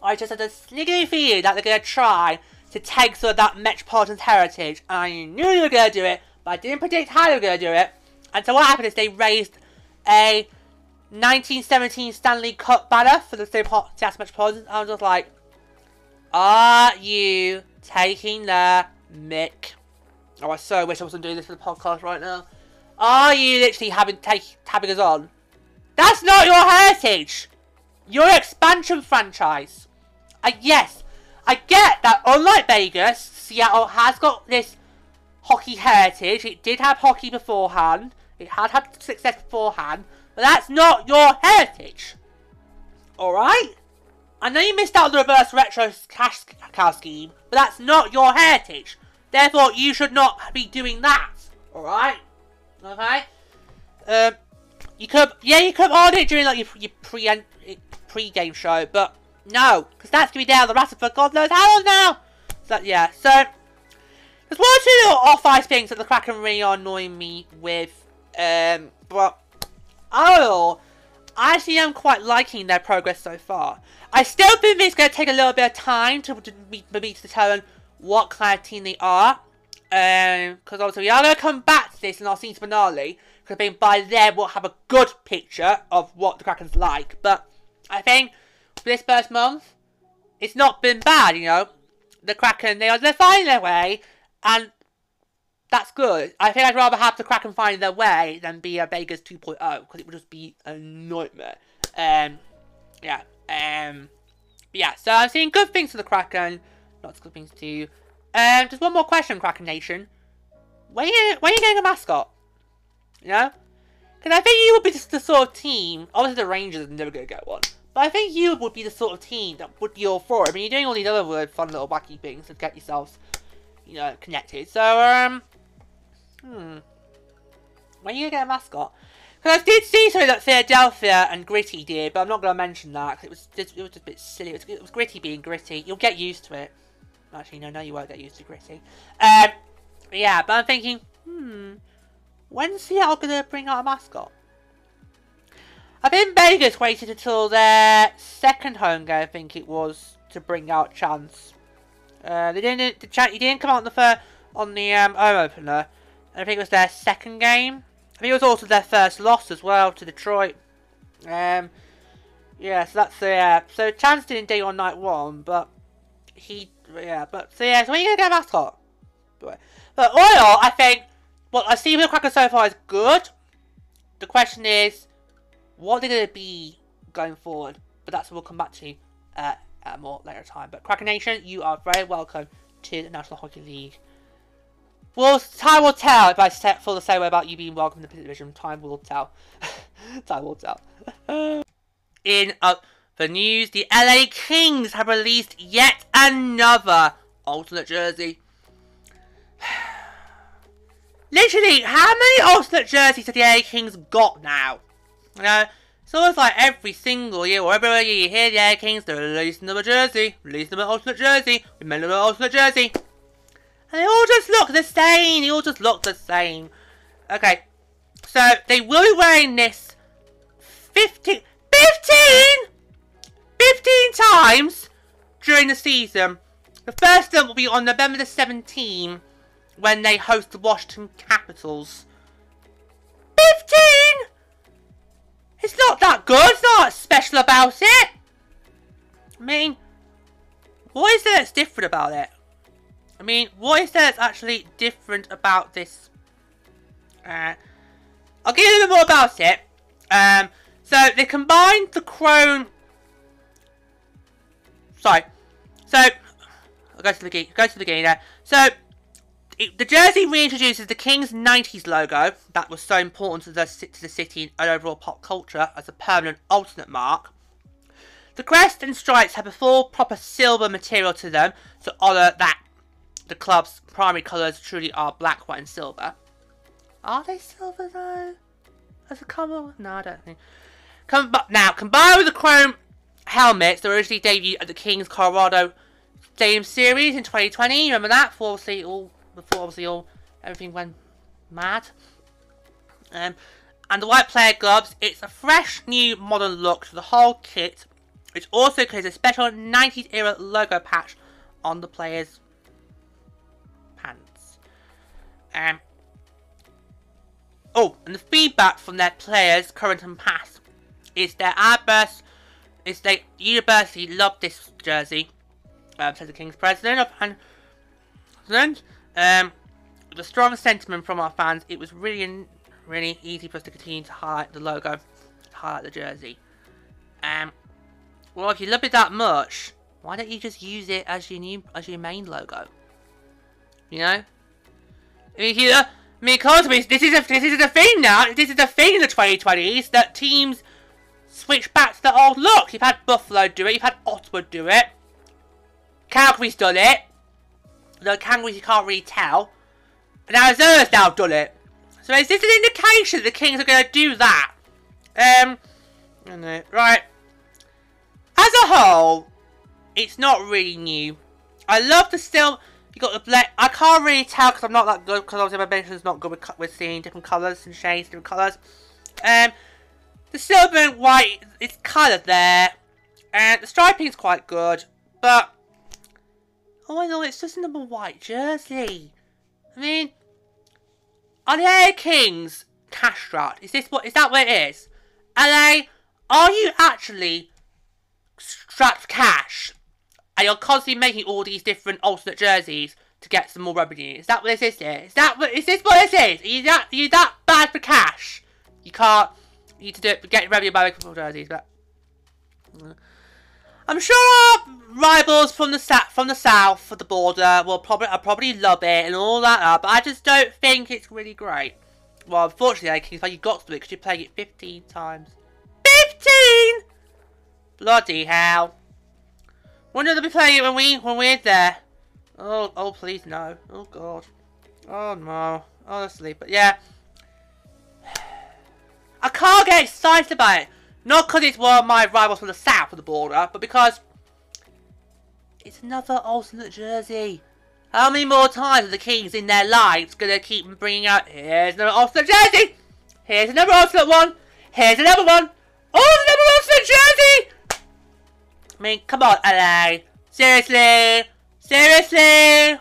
I just had a sneaky feeling that they're going to try to take sort of that Metropolitan's heritage. I knew they were going to do it, but I didn't predict how they were going to do it. And so what happened is they raised a 1917 Stanley Cup banner for the Seattle Metropolitans. I was just like, are you taking the mick? Oh, I so wish I wasn't doing this for the podcast right now. Are you literally having take having us on that's not your heritage. Your expansion franchise. Uh, yes, I get that unlike Vegas, Seattle has got this hockey heritage. It did have hockey beforehand. It had had success beforehand. But that's not your heritage. Alright? I know you missed out on the reverse retro cash cow scheme, but that's not your heritage. Therefore, you should not be doing that. Alright? Okay? Um, you could, yeah, you could have it during like your, your pre pre-game show, but no, because that's gonna be down the rest for God knows how long now. So yeah, so there's one or two little off-ice things that the Kraken really are annoying me with, um, but oh, I actually am quite liking their progress so far. I still think it's to take a little bit of time to, to be, to determine what kind of team they are. Um, because obviously we are to come back to this in our season finale. Because I think by then we'll have a good picture of what the Kraken's like. But I think for this first month, it's not been bad, you know. The Kraken, they are, they're finding their way. And that's good. I think I'd rather have the Kraken find their way than be a Vegas 2.0. Because it would just be a nightmare. Um, yeah. Um, yeah, so I'm seeing good things for the Kraken. Lots of good things too. Um, just one more question, Kraken Nation. When are you, when are you getting a mascot? You know? Because I think you would be the sort of team, obviously the Rangers are never going to get one, but I think you would be the sort of team that would be all for it. I mean, you're doing all these other weird, fun little wacky things to get yourselves, you know, connected. So, um, hmm. When are you going to get a mascot? Because I did see something that Philadelphia and Gritty did, but I'm not going to mention that because it was just, it was just a bit silly. It was, it was Gritty being Gritty. You'll get used to it. Actually, no, no, you won't get used to Gritty. Um, yeah, but I'm thinking, hmm, When's Seattle going to bring out a mascot? I think Vegas waited until their second home game, I think it was, to bring out Chance. Uh, they didn't. The Chance, he didn't come out on the first, on the um, home opener. I think it was their second game. I think it was also their first loss as well to Detroit. Um, yeah, so that's the uh, so Chance didn't date on night one, but he yeah, but so yeah, so when are you gonna get a mascot? But, but I think what I see the Kraken so far is good. The question is, what are they gonna be going forward? But that's what we'll come back to uh, at a more later time. But Kraken Nation, you are very welcome to the National Hockey League. Well, time will tell if I for the same way about you being welcome to the division. Time will tell. time will tell. In uh, the news, the LA Kings have released yet another alternate jersey. Literally, how many alternate jerseys have the LA Kings got now? You know, it's almost like every single year or every year you hear the LA Kings, they're releasing another jersey, releasing another alternate jersey, made another alternate jersey. And they all just look the same, they all just look the same. Okay, so they will be wearing this 15, 15! 15 times during the season. The first one will be on November the 17th when they host the Washington Capitals. 15! It's not that good. It's not special about it. I mean, what is there that's different about it? I mean, what is there that's actually different about this? Uh, I'll give you a little more about it. Um, so they combined the chrome. Sorry. So I'll go to the go to the beginning there. So it, the jersey reintroduces the Kings 90s logo that was so important to the, to the city and overall pop culture as a permanent alternate mark. The crest and stripes have a full proper silver material to them to honour that the club's primary colours truly are black, white and silver. Are they silver though? As a colour? No, I don't think. Now, combined with the chrome helmets that originally debuted at the Kings Colorado Stadium Series in 2020, remember that? Obviously all before obviously all everything went mad. Um, and the white player gloves, it's a fresh new modern look to the whole kit, which also includes a special 90s era logo patch on the player's pants. Um, oh, and the feedback from their players, current and past, is their outburst is the university loved this jersey, um, said the King's president. And then, um, the strong sentiment from our fans, it was really, really easy for us to continue to highlight the logo, highlight the jersey. Um, well, if you love it that much, why don't you just use it as your new, as your main logo? You know? I mean, you, mean, this is a this is a thing now. This is a thing in the 2020s that teams switch back to the old look. You've had Buffalo do it, you've had Ottawa do it. Calgary's done it. The Calgary you can't really tell. Now, And Arizona's now done it. So is this an indication the Kings are going to do that? Um, right. As a whole, it's not really new. I love the still. You got the black. I can't really tell because I'm not that good because obviously my vision's not good with, with seeing different colours and shades, different colours. Um, the silver and white is of there. And the striping is quite good. But, oh I know, it's just another white jersey. I mean, are the LA Kings cash strapped? Is this what, is that what it is? LA, are you actually strapped cash? And you're constantly making all these different alternate jerseys to get some more revenue. Is that what this is? Is that what, is this what this is? Are you that, are you that bad for cash? You can't you need to do it, get revenue by making football jerseys, but I'm sure our rivals from the south, from the south of the border will probably, will probably love it and all that, uh, but I just don't think it's really great. Well, unfortunately, I think you got to it because you're playing it 15 times. 15! Bloody hell. When will they be playing it when we when we're there? Oh, oh, please no. Oh god. Oh no. Honestly, but yeah. I can't get excited about it. Not because it's one of my rivals from the south of the border, but because it's another alternate jersey. How many more times are the Kings in their lives going to keep bringing out, here's another alternate jersey, here's another alternate one, here's another one, oh, another alternate jersey! I mean, come on, LA. Seriously? Seriously?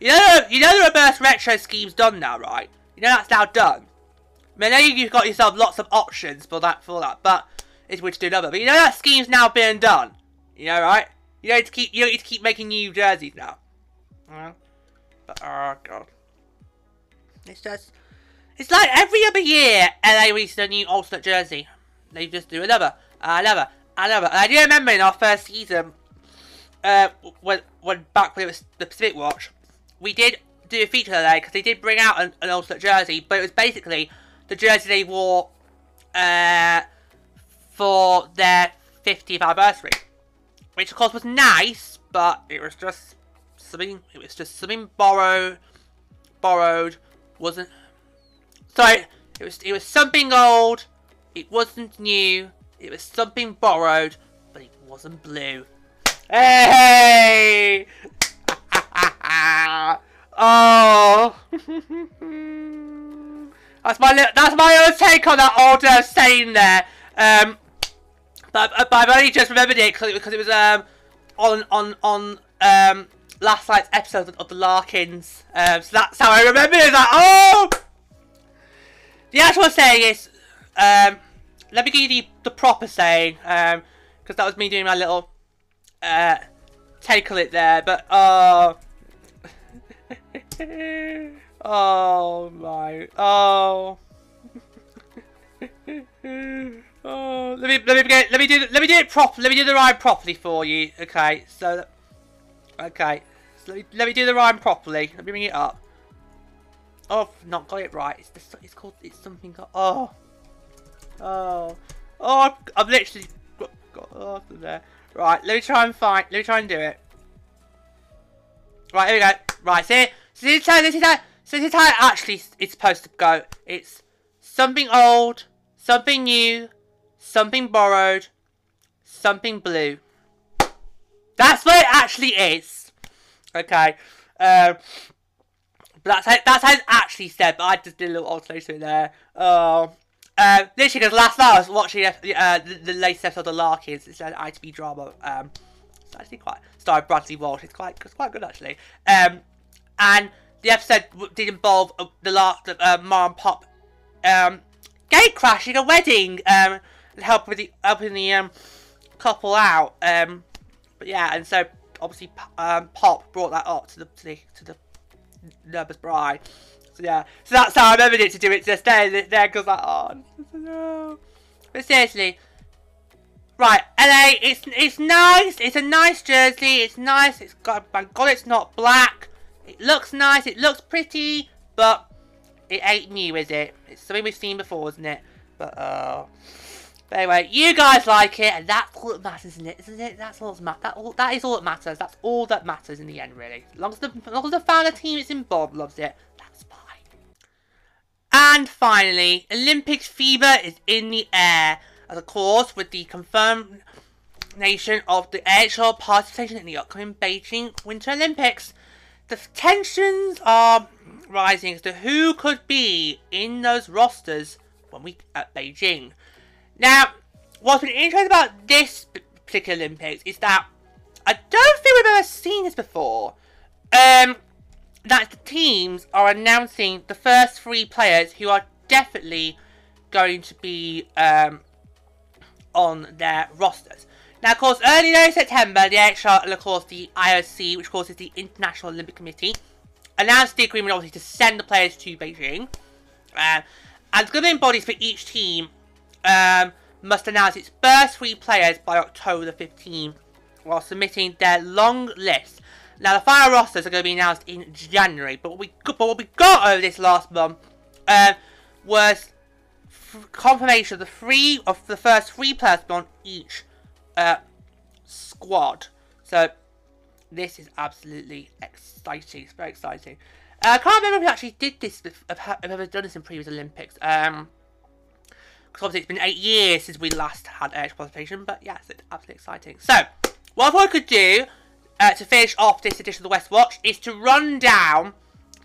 You know, you know the reverse retro scheme's done now, right? You know that's now done. I mean, you've got yourself lots of options for that, for that, but it's which to do another. But you know that scheme's now being done. You know, right? You don't need to keep. You don't need to keep making new jerseys now. But oh god, it's just. It's like every other year, LA releases a new alternate jersey. They just do another, another, another. And I do remember in our first season, uh, when when back when it was the Pacific Watch, we did do a feature there because they did bring out an, an alternate jersey, but it was basically the jersey they wore uh, for their 50th anniversary, which of course was nice, but it was just something. It was just something borrowed. Borrowed wasn't. Sorry, it was it was something old. It wasn't new. It was something borrowed, but it wasn't blue. Hey! oh. That's my that's my own take on that old uh, saying there. Um, but, but I've only just remembered it because it was um on on on um last night's episode of the Larkins. Um, so that's how I remember it. Like oh, the actual saying is um. Let me give you the, the proper saying, um, because that was me doing my little uh take on it there. But oh. Oh my. Oh. oh. Let me let me get let me do let me do it properly. Let me do the rhyme properly for you. Okay. So. Okay. So let me let me do the rhyme properly. Let me bring it up. Oh, not got it right. It's the, it's called it's something. Oh. Oh. Oh. I've, I've literally got, got there. Right. Let me try and find. Let me try and do it. Right. Here we go. Right. See. See. This is this. So this is how it actually is supposed to go. It's something old, something new, something borrowed, something blue. That's what it actually is. Okay. Um, that's how, that's how it's actually said, but I just did a little alteration there. Oh. Uh, literally, because last night I was watching uh, the, the latest episode of Larkins. It's an ITV drama. Um, it's actually quite starring Bradley Walsh. It's quite it's quite good actually. Um, and the episode did involve uh, the last uh, mom and pop um, gate crashing a wedding um, and helping the helping the um, couple out. Um, but yeah, and so obviously um, Pop brought that up to the to the, to the nervous bride. So yeah, so that's how I remembered it to do it just there. There like oh no. But seriously, right? LA, it's it's nice. It's a nice jersey. It's nice. It's got. My God, it's not black. It looks nice, it looks pretty, but it ain't new, is it? It's something we've seen before, isn't it? But, uh... But anyway, you guys like it, and that's all that matters, isn't it? Isn't it? That's all that matters. that, all, that is all that matters. That's all that matters in the end, really. As long as the, as long as the the team is involved loves it, that's fine. And finally, Olympics fever is in the air. As of course, with the confirmed nation of the NHL participation in the upcoming Beijing Winter Olympics the tensions are rising as to who could be in those rosters when we at Beijing. Now, what's been interesting about this particular Olympics is that I don't think we've ever seen this before. Um, that the teams are announcing the first three players who are definitely going to be um, on their rosters. Now, of course, early in September, the and, of course, the IOC, which of course is the International Olympic Committee, announced the agreement, obviously, to send the players to Beijing. Uh, and the governing bodies for each team um, must announce its first three players by October the 15th, while submitting their long list. Now, the final rosters are going to be announced in January, but what we, but what we got over this last month uh, was confirmation of the three of the first three players on each uh, squad. So this is absolutely exciting. It's very exciting. Uh, I can't remember if we actually did this, I've ever done this in previous Olympics. Um, because obviously it's been eight years since we last had air participation, but yes, it's absolutely exciting. So, what I thought I could do uh, to finish off this edition of the West Watch is to run down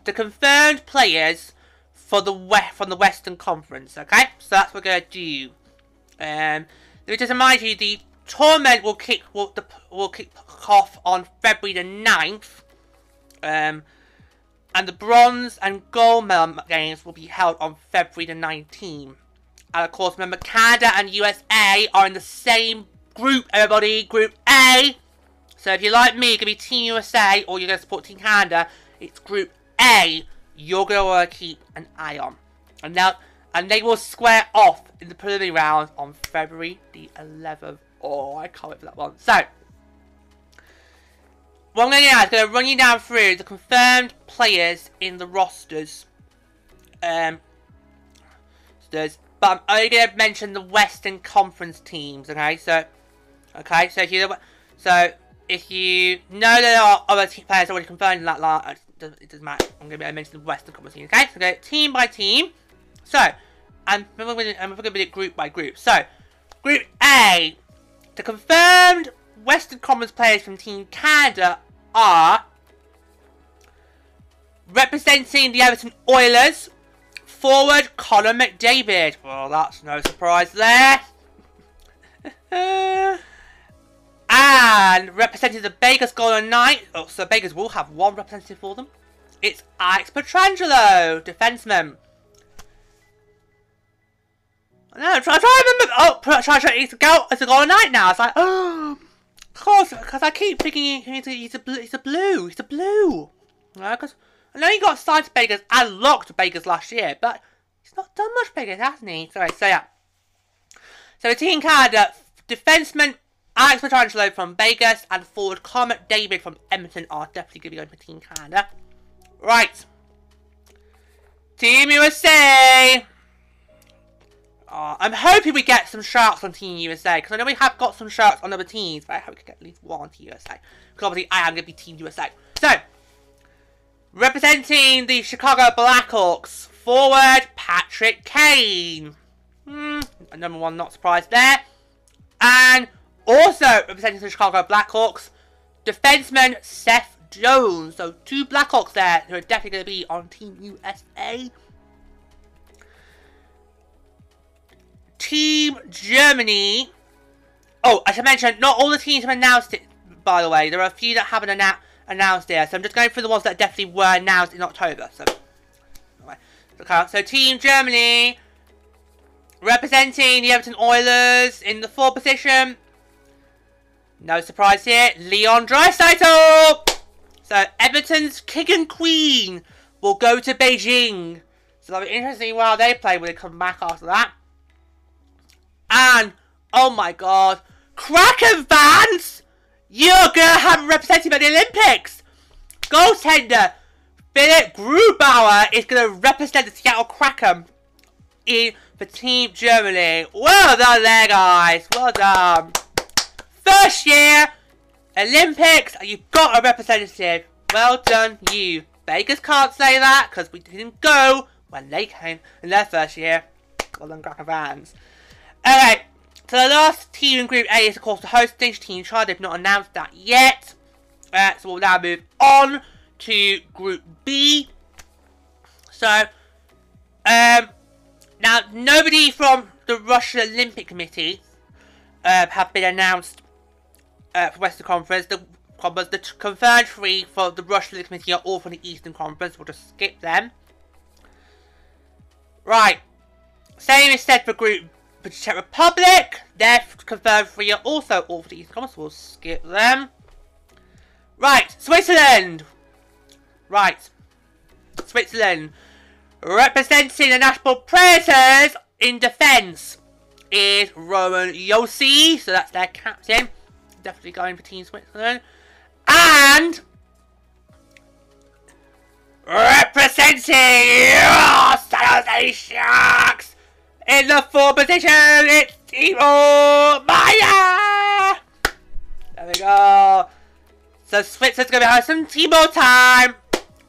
the confirmed players for the we from the Western Conference. Okay, so that's what we're gonna do. Um, let me just remind you the Tournament will kick will, the, will kick off on February the 9th. Um, and the bronze and gold medal games will be held on February the 19th. And of course, remember, Canada and USA are in the same group, everybody. Group A. So if you're like me, gonna be Team USA or you're gonna support Team Canada, it's Group A. You're gonna want to keep an eye on. And now, and they will square off in the preliminary round on February the 11th. Oh, I can't wait for that one. So, what I'm going to do now is going to run you down through the confirmed players in the rosters. Um, but I'm only going to mention the Western Conference teams. Okay, so, okay, so if you so if you know there are other players already confirmed in that line, it doesn't matter. I'm going to be mention the Western Conference team. Okay, so go team by team. So, I'm going to be it group by group. So, Group A, the confirmed Western Conference players from Team Canada are representing the Everton Oilers, forward Colin McDavid. Well, that's no surprise there. and representing the Vegas Golden Knights, oh, so Vegas will have one representative for them. It's Alex Pietrangelo, defenseman. No, try, try to remember. Oh, try, try, it's a go. It's a Golden Knight now. It's like, oh, of course, because I keep thinking he's a, he's a, he's a blue. He's a blue. Because I know he got signed to Vegas and locked to Vegas last year, but he's not done much Vegas, hasn't he? Sorry, so yeah. So the Team Canada uh, defenseman Alex Pietrangelo from Vegas and forward Connor David from Edmonton are definitely going to be going for Team Canada. Uh. Right. Team USA! I'm hoping we get some sharks on Team USA, because I know we have got some sharks on other teams, but I hope we can get at least one on Team USA. Because obviously I am going to be Team USA. So, representing the Chicago Blackhawks, forward Patrick Kane. Hmm, number one, not surprised there. And also representing the Chicago Blackhawks, defenseman Seth Jones. So two Blackhawks there who are definitely going to be on Team USA. Team Germany. Oh, I should mention, not all the teams have announced it, by the way. There are a few that haven't annou announced it. So I'm just going through the ones that definitely were announced in October. So, okay. so Team Germany, representing the Everton Oilers in the fourth position. No surprise here, Leon Draisaitl! So, Everton's king and queen will go to Beijing. So, that'll be interesting while they play when they come back after that. And, oh my god, Kraken fans! You're gonna have represented by the Olympics! Goaltender Philipp Grubauer is gonna represent the Seattle Kraken in for Team Germany. Well done there, guys. Well done. First year Olympics, you've got a representative. Well done, you. Vegas can't say that because we didn't go when they came in their first year. Well done, Kraken fans. Alright, so the last team in Group A is, of course, the hosting team. Chad, they've not announced that yet. Uh, so we'll now move on to Group B. So, um, now, nobody from the Russian Olympic Committee uh, have been announced uh, for Western Conference. The the confirmed three for the Russian Olympic Committee are all from the Eastern Conference. We'll just skip them. Right. Same is said for Group for Czech Republic, their confirmed three are also all for the Conference, we'll skip them. Right, Switzerland. Right, Switzerland. Representing the Nashville Predators in defence is Roman Josi. so that's their captain. Definitely going for Team Switzerland. And representing your San Jose Sharks in the fourth position, it's Timo Meier! There we go. So Switzerland's going to have some Timo time.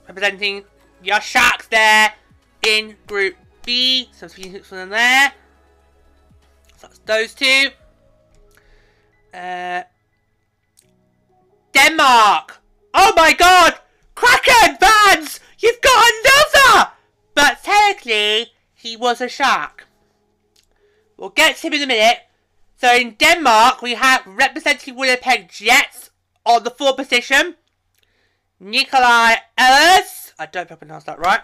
Representing your Sharks there in Group B. So them there. So that's those two. Uh, Denmark! Oh my god! Kraken fans! You've got another! But technically, he was a shark. We'll get to him in a minute. So in Denmark, we have representing Winnipeg Jets on the fourth position. Nikolai Ehlers. I don't know if I pronounced that right.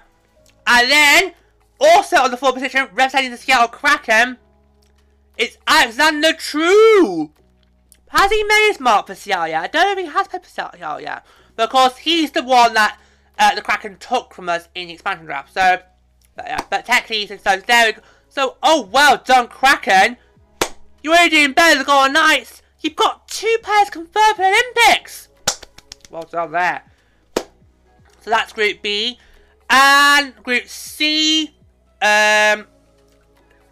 And then, also on the fourth position, representing the Seattle Kraken, it's Alexander True. Has he made his mark for Seattle yet? I don't know if he has played for Seattle yet. But he's the one that uh, the Kraken took from us in the expansion draft. So, but, yeah, but technically, so there we go. So, oh, well done, Kraken. You're already doing better than Golden Knights. You've got two players confirmed for the Olympics. Well done there. So that's Group B. And Group C, um,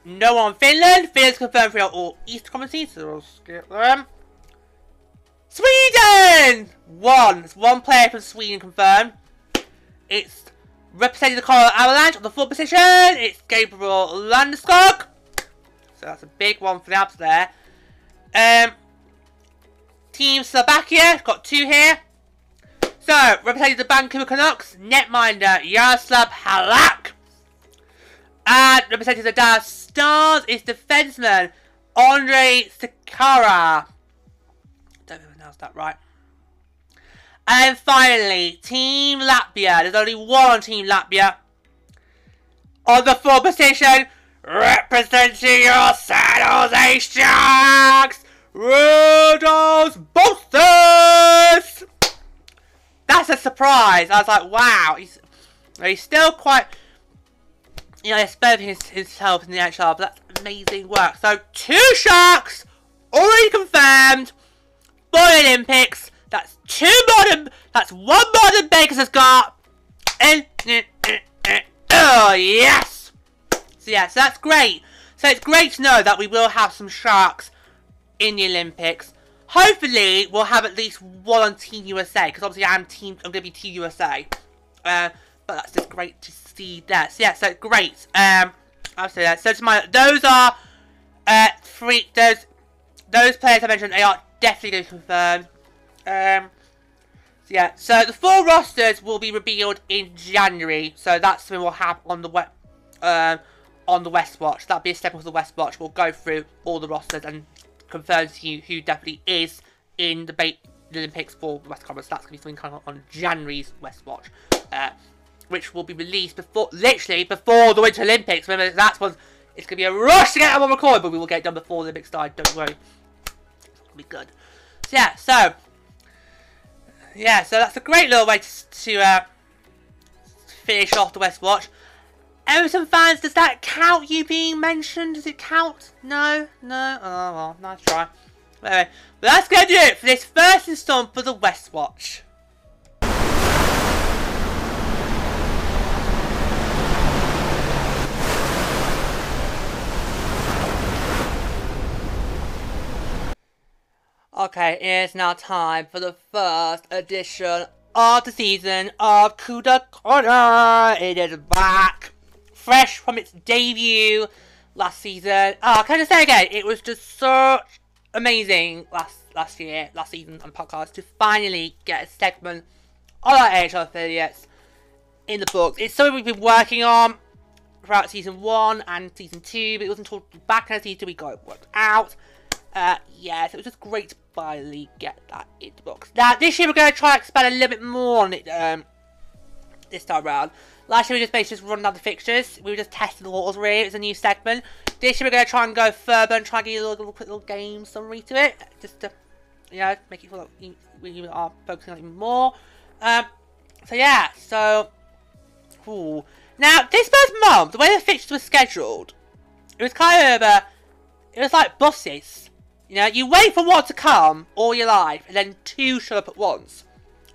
no one Finland. Finland's confirmed for all East Conference so we'll skip them. Sweden! One. It's one player from Sweden confirmed. It's representing the Colorado Avalanche on the fourth position. It's Gabriel Landeskog. So that's a big one for the Avs there. Um, Team Slovakia, got two here. So, representing the Vancouver Canucks, netminder Yaroslav Halak. And representing the Dallas Stars is defenseman Andre Sekera. Don't know if I pronounced that right. And finally, Team Latvia. There's only one Team Latvia. On the fourth position, representing your San Jose Sharks, Rudolfs Balcers! That's a surprise. I was like, wow. He's, he's still quite, you know, expanding his, himself in the NHL, but that's amazing work. So, two Sharks already confirmed for Olympics. That's two modern, that's one modern Bakers has got. And, oh, yes! So, yeah, so that's great. So, it's great to know that we will have some Sharks in the Olympics. Hopefully, we'll have at least one on Team USA, because obviously I'm team. I'm going to be Team USA. Uh, but that's just great to see that. So, yeah, so great. Um, I'll say that. So, to my, those are uh, three, those, those players I mentioned, they are definitely going to confirm. Um, so yeah, so the full rosters will be revealed in January. So that's when we'll have on the web, um, on the West Watch. That'll be a step of the West Watch. We'll go through all the rosters and confirm to you who definitely is in the, the Olympics for West Conference. That's going to be something of on January's West Watch, uh, which will be released before, literally before the Winter Olympics. Remember, that's when it's going to be a rush to get them on record, but we will get it done before the Olympics start. Don't worry, it'll be good. So yeah, so yeah, so that's a great little way to, to uh, finish off the West Watch. Everton fans, does that count you being mentioned? Does it count? No? No? Oh, well, nice try. Anyway, but that's going to do it for this first installment for the West Watch. Okay, it's now time for the first edition of the season of Cuda Corner. It is back, fresh from its debut last season. Oh, can I just say again, it was just so amazing last last year, last season on podcast to finally get a segment on our AHL affiliates in the books. It's something we've been working on throughout season one and season two, but it wasn't until back in season two we got it worked out. Uh, yeah, so it was just great to finally get that in the box. Now, this year we're going to try and expand a little bit more on it um, this time around. Last year we just basically just run down the fixtures. We were just testing the waters really. It's a new segment. This year we're going to try and go further and try and get a little, quick little game summary to it. Just to, you know, make it feel like we are focusing on it more. Um, so yeah, so... Ooh. Now, this first month, the way the fixtures were scheduled, it was kind of, uh, it was like buses. You know, you wait for one to come all your life, and then two show up at once.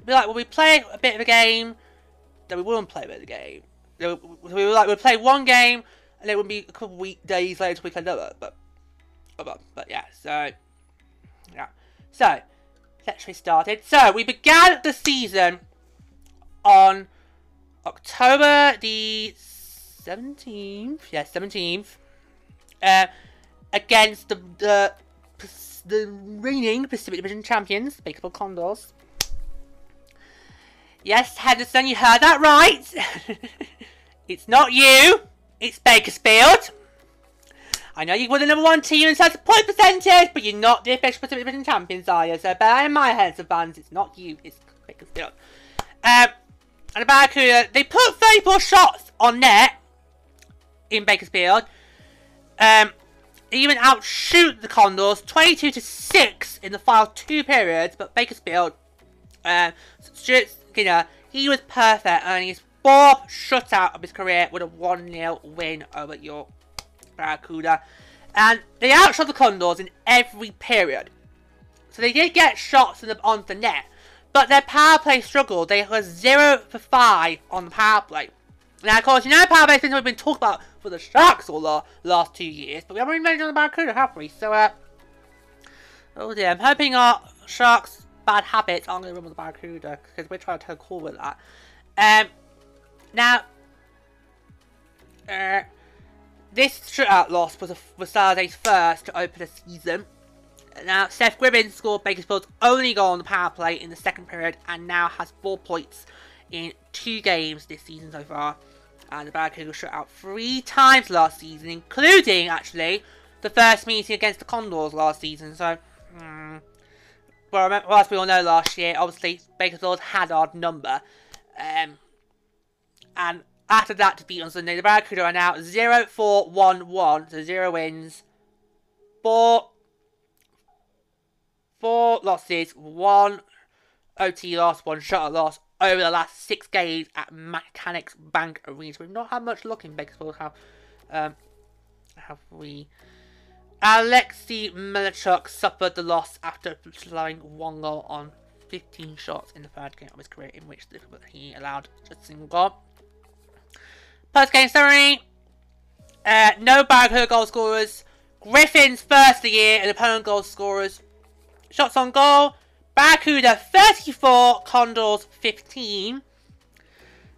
Be like, well, we play a bit of a game, then we wouldn't play a bit of a game. We were like, we'd play one game, and it would be a couple week days later we play another. But, but, but yeah, so, yeah. So, let's get started. So, we began the season on October the 17th. Yeah, 17th. Uh, against the, the the reigning Pacific Division champions, Bakersfield Condors. Yes, Henderson, you heard that right. it's not you. It's Bakersfield. I know you were the number one team in terms of point percentage, but you're not the official Pacific Division champions, are you? So bear in mind, heads of fans, it's not you, it's Bakersfield. Um, and about Barracuda, they put 34 shots on net in Bakersfield. Um, even outshoot the Condors 22 to 6 in the final two periods, but Bakersfield, uh, Stuart Skinner, he was perfect, earning his fourth shutout of his career with a 1-0 win over York Barracuda. And they outshot the Condors in every period. So they did get shots the, on the net, but their power play struggled. They were 0 for 5 on the power play. Now, of course, you know power things we've been talking about for the Sharks all the last two years, but we haven't mentioned on the Barracuda, have we? So, uh, oh dear, I'm hoping our Sharks' bad habits aren't going to run with the Barracuda, because we're trying to take cool with that. Um, now, uh, this shutout loss was, a, was Saturday's first to open the season. Now, Seth Griffith scored Bakersfield's only goal on the power play in the second period and now has four points in two games this season so far. And the Barracuda was shut out three times last season, including, actually, the first meeting against the Condors last season. So, hmm. well, as we all know last year, obviously, Bakersfield had our number. Um, and after that defeat on Sunday, the Barracuda are now 0 4 1 1. So 0 wins, 4, 4 losses, 1 OT loss, 1 shutout loss over the last 6 games at Mechanics Bank Arena. We've not had much luck in Bakersfield. Have, um, have we? Alexei Melnichuk suffered the loss after slowing one goal on 15 shots in the third game of his career, in which he allowed just a single goal. Post game summary. Uh, no Barracuda goal scorers. Griffith's first of the year and opponent goal scorers. Shots on goal. Barracuda 34, Condors 15.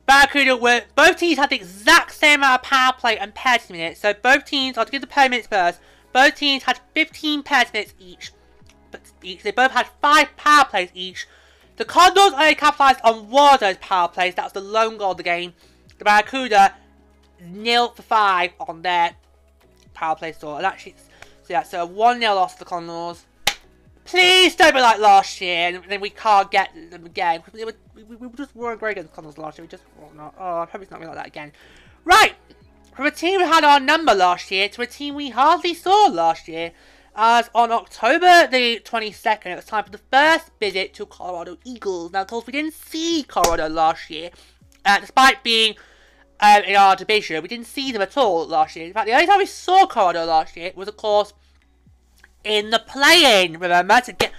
Barracuda were both teams had the exact same amount of power play and penalty minutes. So both teams, I'll give the penalty minutes first. Both teams had 15 penalty minutes each. But each. They both had five power plays each. The Condors only capitalized on one of those power plays. That was the lone goal of the game. The Barracuda nil for five on their power play store. And actually, so yeah, so a 1 0 loss to the Condors. Please don't be like last year, and then we can't get them again. We, were, we, we just weren't great against the Condors last year. We just were not. Oh, I hope it's not like that again. Right! From a team who had our number last year to a team we hardly saw last year. As on October the 22nd, it was time for the first visit to Colorado Eagles. Now, of course, we didn't see Colorado last year, uh, despite being um, in our division. We didn't see them at all last year. In fact, the only time we saw Colorado last year was, of course, in the play-in. Remember to get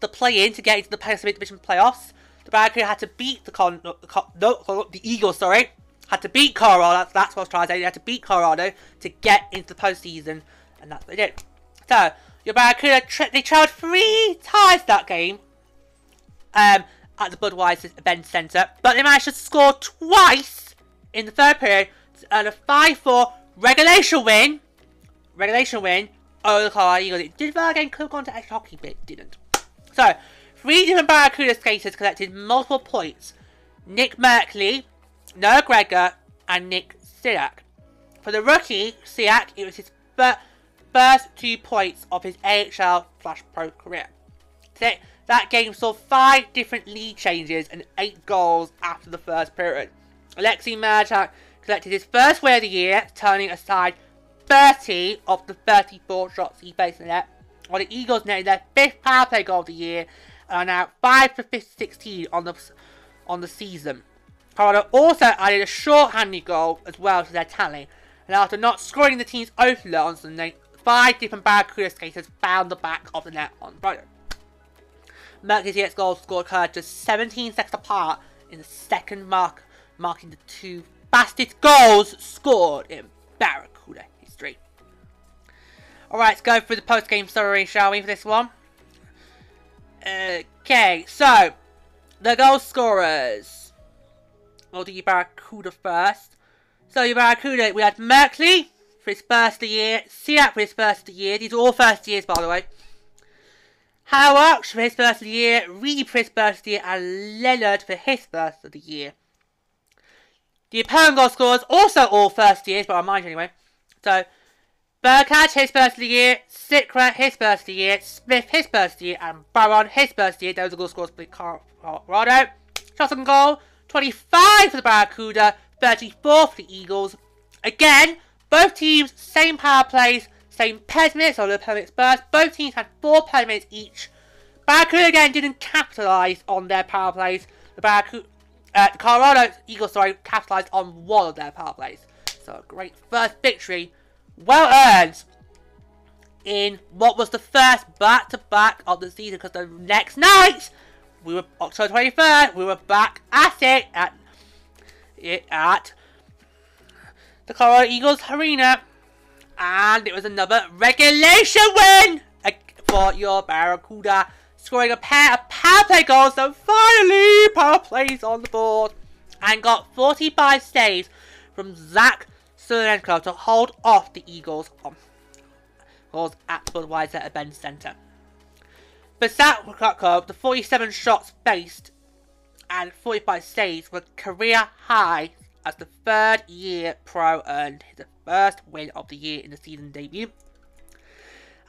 the, play-in to get into the Pacific Division playoffs. The Barracuda had to beat the con, no, no, the Eagles. Sorry, had to beat Colorado. That's, that's what I was trying to say. They had to beat Colorado to get into the postseason, and that's what they did. So your Barracuda tra they trailed three times that game. Um, at the Budweiser Event Center, but they managed to score twice in the third period to earn a 5-4 regulation win. Regulation win over the Colorado Eagles. It did that game could have gone to extra hockey, but it didn't. So, three different Barracuda skaters collected multiple points. Nick Merkley, Noah Gregor, and Nick Siak. For the rookie, Siak, it was his first two points of his AHL Flash Pro career. That game saw five different lead changes and eight goals after the first period. Alexei Marchak collected his first win of the year, turning aside 30 of the 34 shots he faced in the net, while the Eagles netted their fifth power play goal of the year and are now 5 for 16 on the, on the season. Colorado also added a short-handed goal as well to their tally, and after not scoring the team's opener on Sunday, five different Barracuda skaters found the back of the net on Friday. Merkley's goals scored occurred just 17 seconds apart in the second mark marking the two fastest goals scored in Barracuda. Alright, let's go through the post-game summary, shall we, for this one? Okay, so, the goal scorers. We'll do Barracuda first. So, your Barracuda, we had Merkley for his first year, Siak for his first year. These are all first years, by the way. Howard for his first of the year, Reed for his first year, and Leonard for his first of the year. The opponent goal scorers also all first years, but I mind anyway. So, Burkhardt, his first of the year, Sikra, his first of the year, Smith, his first of the year, and Baron, his first of the year. Those are goal scorers for Colorado. Shots on goal, 25 for the Barracuda, 34 for the Eagles. Again, both teams, same power plays, same penalty minutes or the penalty burst. Both teams had four penalty minutes each. Barracuda again didn't capitalise on their power plays. The Barracuda, uh, the Colorado Eagles, sorry, capitalised on one of their power plays. So a great first victory, well earned in what was the first back-to-back of the season because the next night we were October 23rd we were back at it at it at the Colorado Eagles arena. And it was another regulation win uh, for your Barracuda scoring a pair of power play goals and finally power plays on the board and got 45 saves from Zach Sawchenko to hold off the Eagles on goals at Budweiser Event Centre. For Zach Sawchenko, the 47 shots faced and 45 saves were career high as the third year pro earned his first win of the year in the season debut.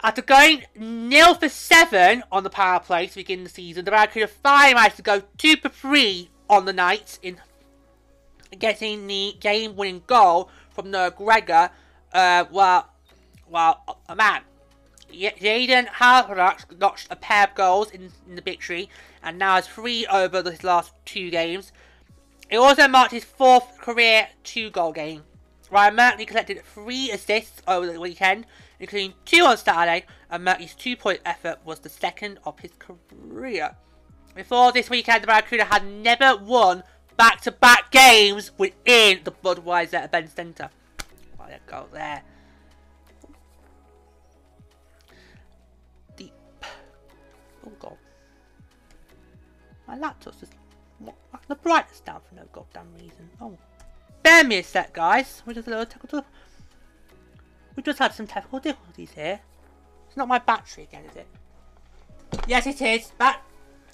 After going nil for 7 on the power play to begin the season, the Barracuda finally managed to go 2 for 3 on the night in getting the game-winning goal from the Gregor, uh, well, well, a man. Jaden Halbgewachs notched a pair of goals in, in, the victory and now has three over his last two games. It also marked his fourth career two-goal game. Ryan Merkley collected three assists over the weekend, including two on Saturday, and Merkley's two-point effort was the second of his career. Before this weekend, the Barracuda had never won back-to-back games within the Budweiser Event Centre. There go there. Deep. Oh god. My laptop's just the brightness down for no goddamn reason. Oh. Bear me a sec, guys. We just a little technical. We just had some technical difficulties here. It's not my battery again, is it? Yes, it is. Bat.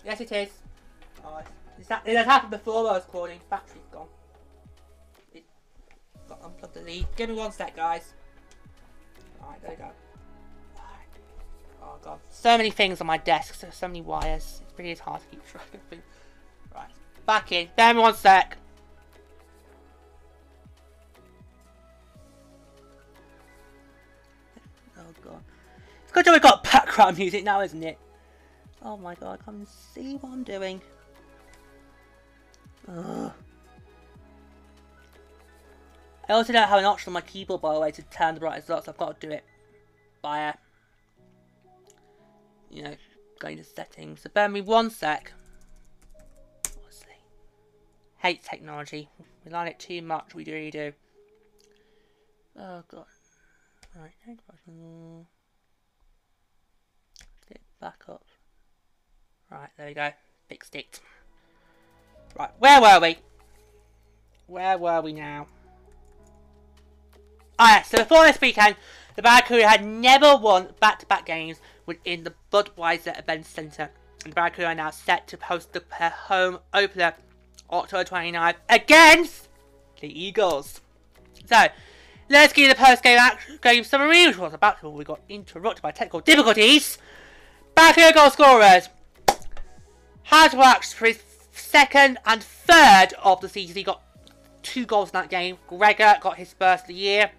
Yes, it is. Oh, that, it has happened before I was recording. Battery's gone. It got unplugged the lead. Give me one sec, guys. Alright, there we go. Oh god. So many things on my desk, so, so many wires. It really is hard to keep track of things. Right. Back in. Bear me one sec. Oh god. It's good job we've got background music now, isn't it? Oh my god, come and see what I'm doing. Ugh. I also don't have an option on my keyboard, by the way, to turn the brightness up, so I've got to do it by, uh, you know, going to settings. So bear me one sec. Honestly. Hate technology. We like it too much, we really do. Oh, God. Right, get back up. Right, there we go. Fixed it. Right, where were we? Where were we now? Alright, so before this weekend, the Barracuda had never won back-to-back -back games within the Budweiser Event Centre. And the Barracuda are now set to host the home opener October 29th against the Eagles. So, let's get the post-game game summary, which was about to we got interrupted by technical difficulties. Barracuda goal scorers. Halbgewachs for his second and third of the season. He got two goals in that game. Gregor got his first of the year.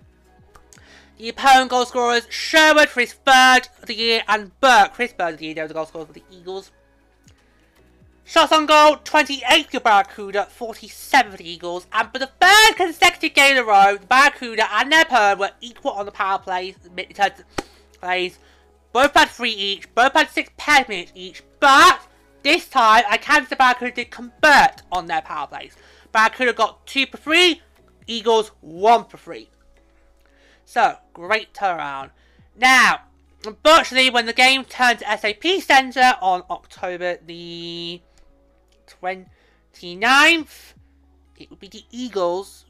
The opponent goal scorers, Sherwood for his third of the year, and Burke for his third of the year. They were the goal scorers for the Eagles. Shots on goal, 28 for Barracuda, 47 for the Eagles. And for the third consecutive game in a row, the Barracuda and their opponent were equal on the power plays. plays. Both had three each, both had six minutes each, but this time, I can say Barracuda did convert on their power plays. Barracuda got 2 for 3, Eagles 1 for 3. So, great turnaround. Now, unfortunately, when the game turned to SAP Center on October the 29th, it would be the Eagles.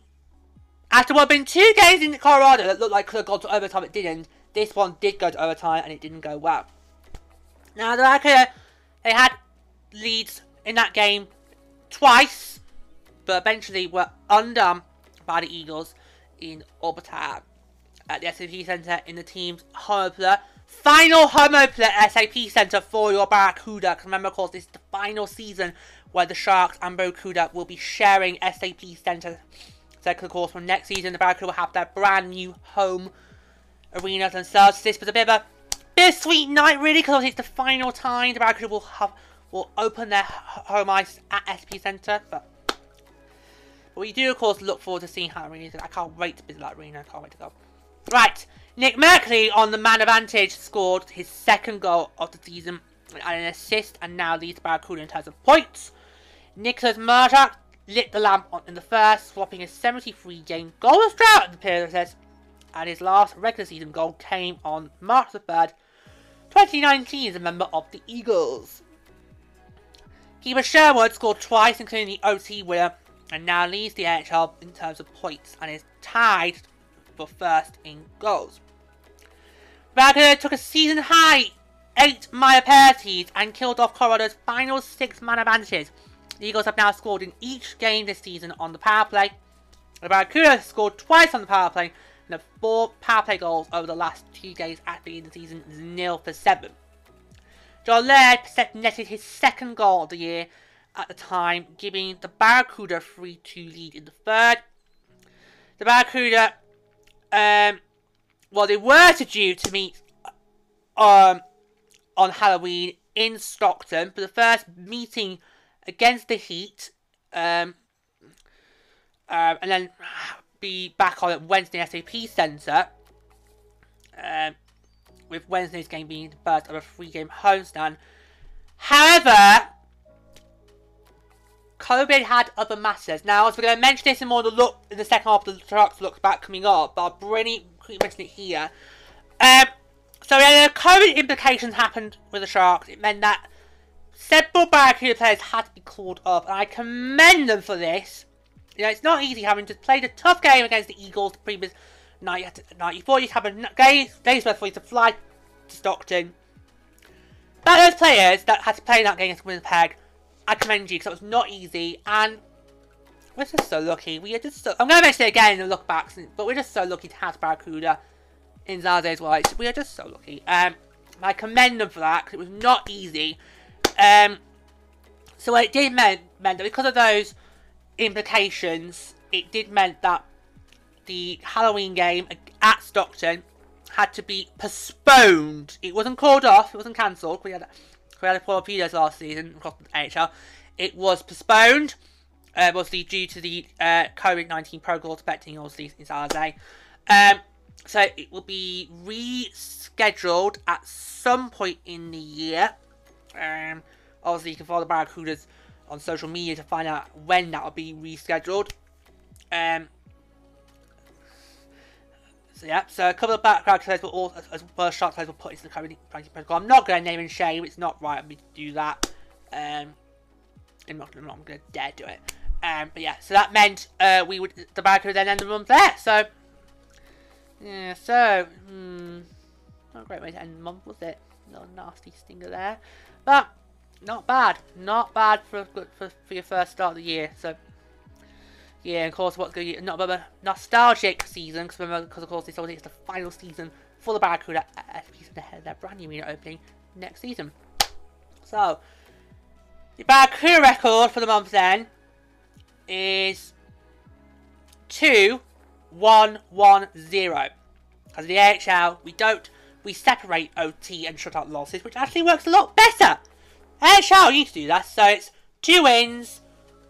After what had been two games in Colorado that looked like could have gone to overtime, it didn't. This one did go to overtime and it didn't go well. Now, the Barracuda, they had leads in that game twice, but eventually were undone by the Eagles in overtime at the SAP Centre in the team's home opener. Final home opener SAP Centre for your Barracuda. Because remember, of course, this is the final season where the Sharks and Barracuda will be sharing SAP Centre. So, of course, from next season, the Barracuda will have their brand new home arenas and themselves. This was a bit of a bittersweet night, really, because it's the final time the Barracuda will have will open their home ice at SP Centre. But, we do, of course, look forward to seeing how arena is. I can't wait to visit that arena. I can't wait to go. Right, Nick Merkley on the man advantage scored his second goal of the season and an assist, and now leads Barracuda in terms of points. Nicholas Meloche lit the lamp on in the first, swapping a 73 game goal drought in the period, and his last regular season goal came on March the 3rd, 2019 as a member of the Eagles. Kiefer Sherwood scored twice, including the OT winner, and now leads the NHL in terms of points and is tied for first in goals. Wagner took a season high 8 minor penalties and killed off Colorado's final 6 man advantages. The Eagles have now scored in each game this season on the power play. The Barracuda scored twice on the power play and have 4 power play goals over the last 2 games at the end of the season, 0 for 7. Laird netted his second goal of the year at the time, giving the Barracuda 3-2 lead in the third. The Barracuda, um, well, they were to due to meet um, on Halloween in Stockton for the first meeting against the Heat, um, um, and then be back on at Wednesday SAP Centre. Um, with Wednesday's game being the first of a three-game homestand. However, COVID had other matters. Now, as we're going to mention this in more the look in the second half of the Sharks look back coming up, but I'll really mention it here. Um, so yeah, the COVID implications happened with the Sharks. It meant that several Barracuda players had to be called up, and I commend them for this. You know, it's not easy having just played a tough game against the Eagles the previous night. You night you thought you'd have a day, day's worth for you to fly to Stockton. But those players that had to play that game against Winnipeg, I commend you because it was not easy, and we're just so lucky. We are just so. I'm going to mention it again in the look backs, but we're just so lucky to have Barracuda in Zarday's White. We are just so lucky. Um, I commend them for that because it was not easy. Um, so it did mean, meant that because of those implications, it did meant that the Halloween game at Stockton had to be postponed. It wasn't called off. It wasn't cancelled. We had we had a torpedoes last season across the AHL. It was postponed, uh, obviously due to the uh, COVID nineteen protocol affecting all obviously in Saturday. Um, so it will be rescheduled at some point in the year. Um, obviously, you can follow the Barracudas on social media to find out when that will be rescheduled. Um, so yeah, so a couple of background players were all, as well as will put into the current protocol. I'm not going to name and shame. It's not right of me to do that. Um, I'm not, I'm not to dare do it. Um, but yeah, so that meant uh, we would the Barracuda then end the month there. So yeah, so, hmm, not a great way to end the month, was it? Little nasty stinger there. But, not bad. Not bad for for, for your first start of the year. So, yeah, of course, what's going to be not a nostalgic season, because of course, this obviously is the final season for the Barracuda at their brand new arena opening next season. So, the Barracuda record for the month then is 2 one one zero. Because the AHL, we don't we separate OT and shutout losses, which actually works a lot better. AHL used to do that, so it's two wins,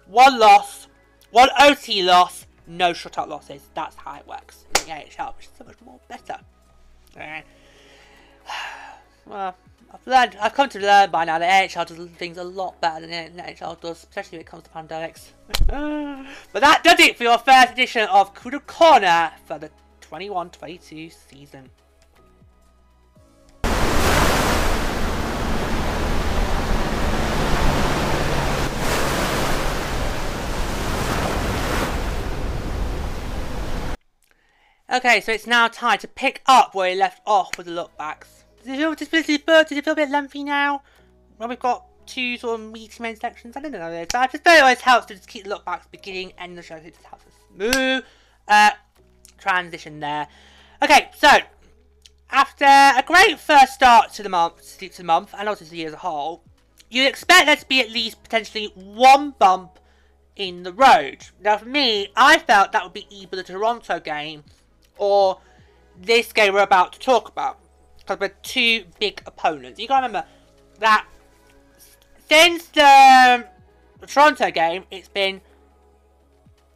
one loss, one OT loss, no shutout losses. That's how it works in the AHL, which is so much more better. well, I've learned, I've come to learn by now that AHL does things a lot better than NHL does, especially when it comes to pandemics. but that does it for your first edition of Cuda Corner for the 21-22 season. Okay, so it's now time to pick up where we left off with the lookbacks. Does it feel, does it feel, does it feel a bit lengthy now? Well, we've got two sort of meaty main sections. I don't know. this, But just always helps to just keep the look backs beginning and the show. It just helps a smooth uh, transition there. Okay, so after a great first start to the month, to the month, and also to the year as a whole, you'd expect there to be at least potentially one bump in the road. Now, for me, I felt that would be either the Toronto game or this game we're about to talk about. Because we're two big opponents. You gotta remember that since the, Toronto game, it's been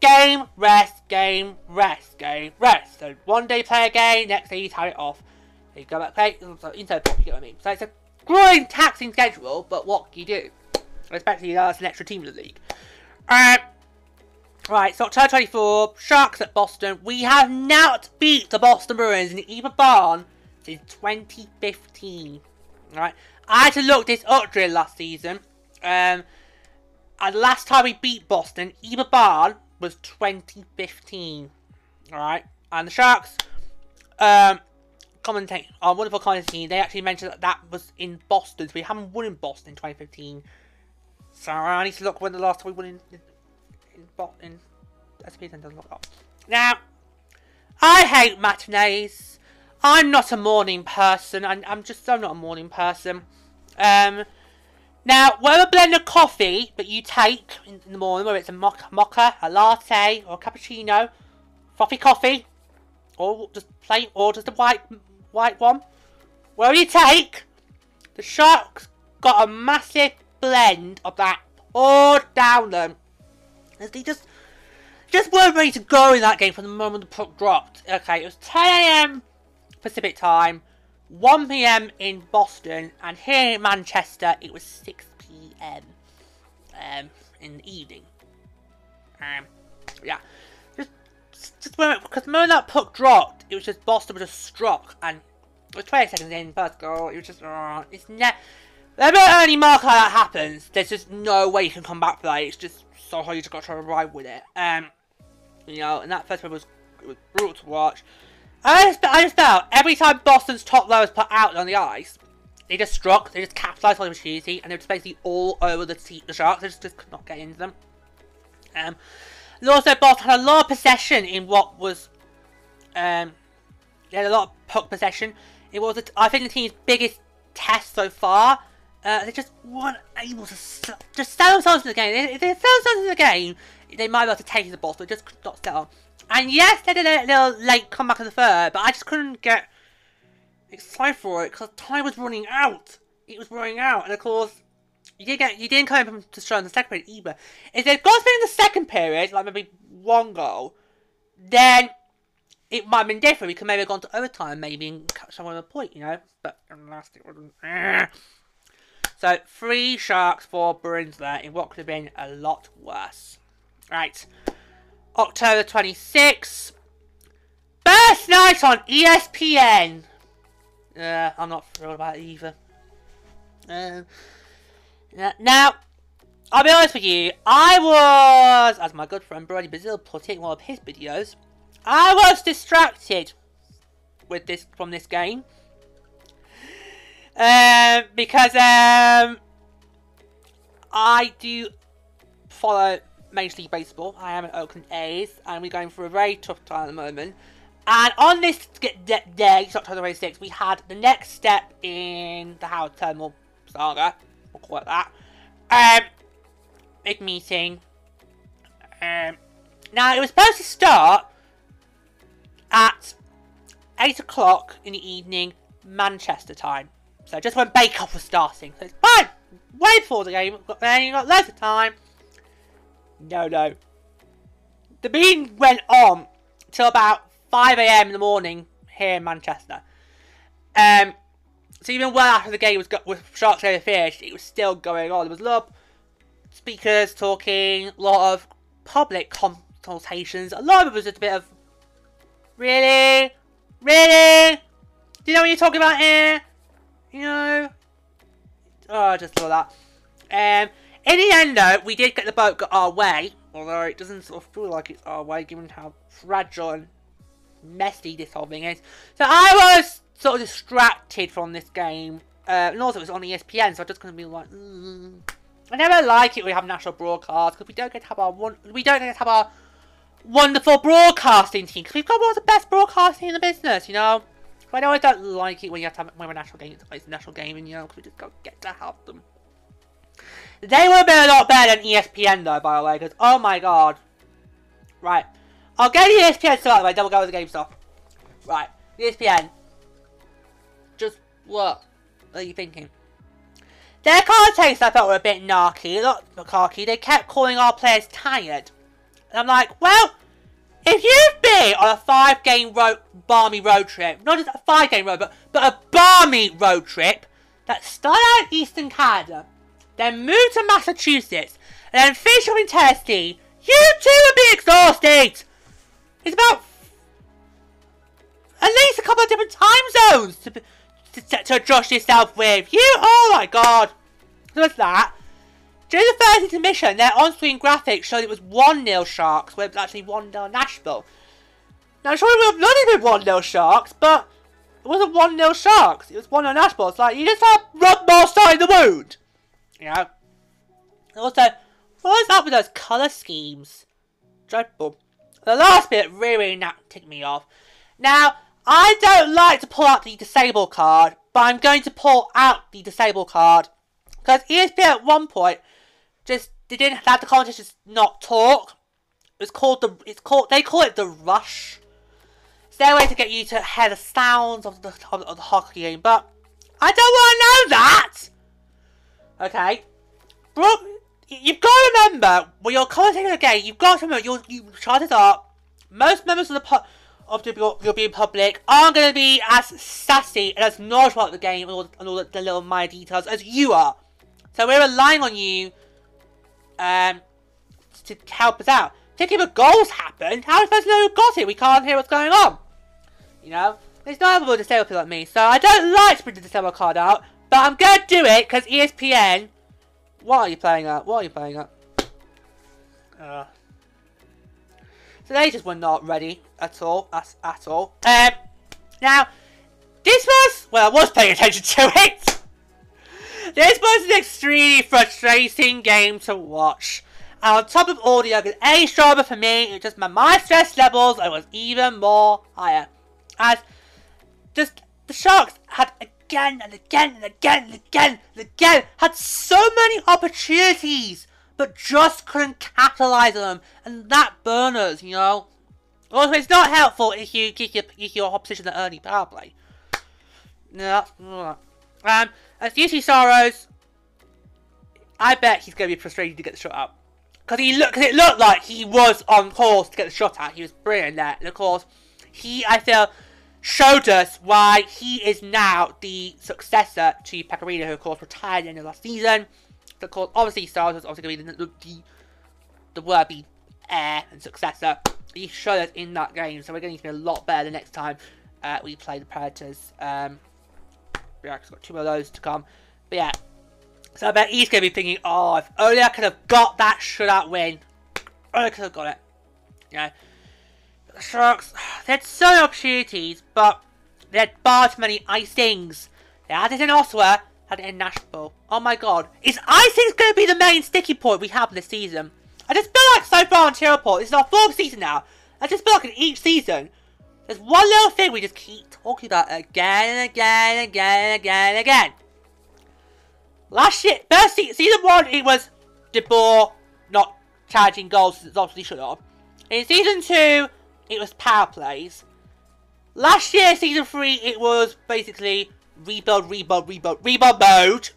game, rest, game, rest, game, rest. So one day play a game, next day you tie it off. You go back play, so you know what I mean? So it's a growing, taxing schedule, but what can you do? Especially as an extra team in the league. Um, right, so October 24, Sharks at Boston. We have not beat the Boston Bruins in either barn since 2015. Right, I had to look this up during last season. Um, and last time we beat Boston, Eber Barn, was 2015. Alright, and the Sharks, um, commentate, our wonderful commentating, they actually mentioned that that was in Boston, so we haven't won in Boston in 2015. So I need to look when the last time we won in, in, in, up. Now, I hate matinees. I'm not a morning person. I'm, just I'm just so not a morning person. Um, now, whatever blend of coffee that you take in the morning, whether it's a mocha, mocha, a latte, or a cappuccino, frothy coffee, or just plain, or just a white, white one, whatever you take, the sharks got a massive blend of that poured down them. They just, just weren't ready to go in that game from the moment the puck dropped. Okay, it was 10 a.m. Pacific time. 1 p.m. in Boston, and here in Manchester it was 6 p.m. Um, in the evening. Um, yeah, just just when because moment that puck dropped, it was just Boston was just struck, and it was 20 seconds in first goal. It was just uh, it's ne. Whenever any mark that happens, there's just no way you can come back for that. It's just so hard. You just got to ride with it. Um, you know, and that first one was was brutal to watch. I just, I just felt every time Boston's top low was put out on the ice, they just struck, they just capitalised on the opportunity, and they were just basically all over the, the Sharks. They just, just could not get into them. Um, and also, Boston had a lot of possession in what was. Um, they had a lot of puck possession. It was, I think, the team's biggest test so far. Uh, they just weren't able to just sell themselves in the game. If they sell themselves in the game, they might be able to take the ball, but just could not sell. And yes, they did a little late comeback in the third, but I just couldn't get excited for it because time was running out. It was running out, and of course, you didn't get you didn't come in from to show in the second period either. If they'd got through in the second period, like maybe one goal, then it might have been different. We could maybe have gone to overtime, maybe and catch someone a point, you know. But last it wasn't. So three sharks, four Bruins there in what could have been a lot worse. Right. October 26th. First night on ESPN. Uh, I'm not thrilled about it either. Uh, now, I'll be honest with you. I was, as my good friend Brody Brazil put it in one of his videos, I was distracted with this from this game. Um, because um, I do follow Major League Baseball. I am an Oakland A's, and we're going through a very tough time at the moment. And on this day, October 26th, we had the next step in the Howard Terminal saga. We'll call it that. Um, big meeting. Um, now, it was supposed to start at 8 o'clock in the evening, Manchester time. So just when Bake Off was starting. So it's fine. Wait for the game. Then you got loads of time. No, no. The meeting went on till about 5am in the morning here in Manchester. Um, so even well after the game was got, with Sharks over finished, it was still going on. There was a lot of speakers talking, a lot of public consultations. A lot of it was just a bit of, really, really, do you know what you're talking about here? You know, oh, just love that. Um, in the end, though, we did get the boat got our way, although it doesn't sort of feel like it's our way, given how fragile and messy this whole thing is. So I was sort of distracted from this game, uh, and also it was on ESPN, so I'm just going to be like, mm. I never like it when we have national broadcasts because we don't get to have our one, we don't get to have our wonderful broadcasting team because we've got one of the best broadcasting in the business, you know. But I always don't like it when you have to have a national game to play a national game, and you know, because we just don't get to have them. They will be a lot better than ESPN though, by the way, because oh my god. Right. I'll get the ESPN started by double go with the game stuff. Right. ESPN. Just what are you thinking? Their commentators I thought were a bit narky, not cocky. They kept calling our players tired. And I'm like, well, if you've been on a five-game road, balmy road trip, not just a five-game road, but, but a balmy road trip, that started out in Eastern Canada, then moved to Massachusetts, and then finished up in Tennessee, you too will be exhausted! It's about at least a couple of different time zones to, to, to adjust yourself with. You, oh my god. So that? During the first intermission, their on-screen graphics showed it was 1-0 Sharks, when it was actually 1-0 Nashville. Now, sure it would have bloody been 1-0 Sharks, but it wasn't 1-0 Sharks. It was 1-0 Nashville. It's like, you just have rub more salt in the wound. You know? also, what is up with those colour schemes? Dreadful. The last bit really, ticked me off. Now, I don't like to pull out the disable card, but I'm going to pull out the disable card. Because ESPN at one point just they didn't have the just not talk. It's called the it's called they call it the rush. It's their way to get you to hear the sounds of the of, of the hockey game, but I don't want to know that. Okay, Brooke, you've got to remember when you're commentating a game, you've got to remember you're, you chances are most members of the of the you'll be in public aren't going to be as sassy and as knowledgeable about the game and all, and all the, the little minor details as you are. So we're relying on you um, to help us out. Particularly if goals happen, how are we supposed to know who got it? We can't hear what's going on. You know? There's no other disabled people like me, so I don't like to bring the disabled card out, but I'm going to do it because ESPN... What are you playing at? What are you playing at? Uh, so they just were not ready at all. At, at all. Um, now, this was... Well, I was paying attention to it. This was an extremely frustrating game to watch. And on top of all the other A stronger for me, it just my, my stress levels it was even more higher. As just the Sharks had again and again and again and again and again had so many opportunities but just couldn't capitalize on them. And that burners, you know. Also, it's not helpful if you give your, give your opposition an early power play. No, um, as Juuse Saros, I bet he's going to be frustrated to get the shot out. Because he looked, it looked like he was on course to get the shot out. He was brilliant there. And of course, he, I feel, showed us why he is now the successor to Pekka Rinne, who of course retired in the last season. So of course, obviously, Saros was obviously going to be the, the, the worthy heir and successor. He showed us in that game, so we're going to be a lot better the next time uh, we play the Predators. Um, yeah, I've got two more of those to come. But yeah. So I bet he's going to be thinking, oh, if only I could have got that shutout win. Only I could have got it. Yeah. The Sharks, they had so many opportunities, but they had far too many icings. They had it in Ottawa, had it in Nashville. Oh my god. Is icings going to be the main sticky point we have this season? I just feel like so far on Cheerport, this is our fourth season now. I just feel like in each season, there's one little thing we just keep talking about again and again and again and again and again. Last year, first se season one, it was De Boer not charging goals as obviously should have. In season two, it was power plays. Last year, season three, it was basically rebuild, rebuild, rebuild, rebuild mode.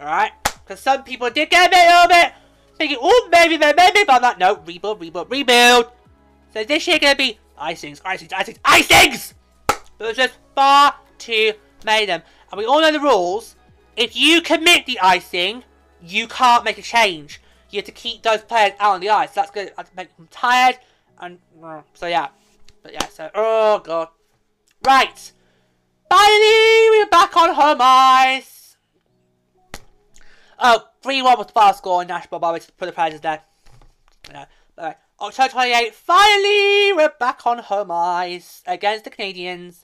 Alright? Because some people did get a bit thinking, oh, maybe, maybe, maybe, but I'm like, no, rebuild, rebuild, rebuild. So this year gonna be icings, icings, icings, icings! But it's just far too many of them. And we all know the rules. If you commit the icing, you can't make a change. You have to keep those players out on the ice. That's going to make them tired. And uh, so yeah. But yeah, so oh god. Right. Finally, we're back on home ice. Oh, 3-1 was the final score in Nashville, to put the prizes there. Yeah, but, October 28th, finally, we're back on home ice against the Canadiens.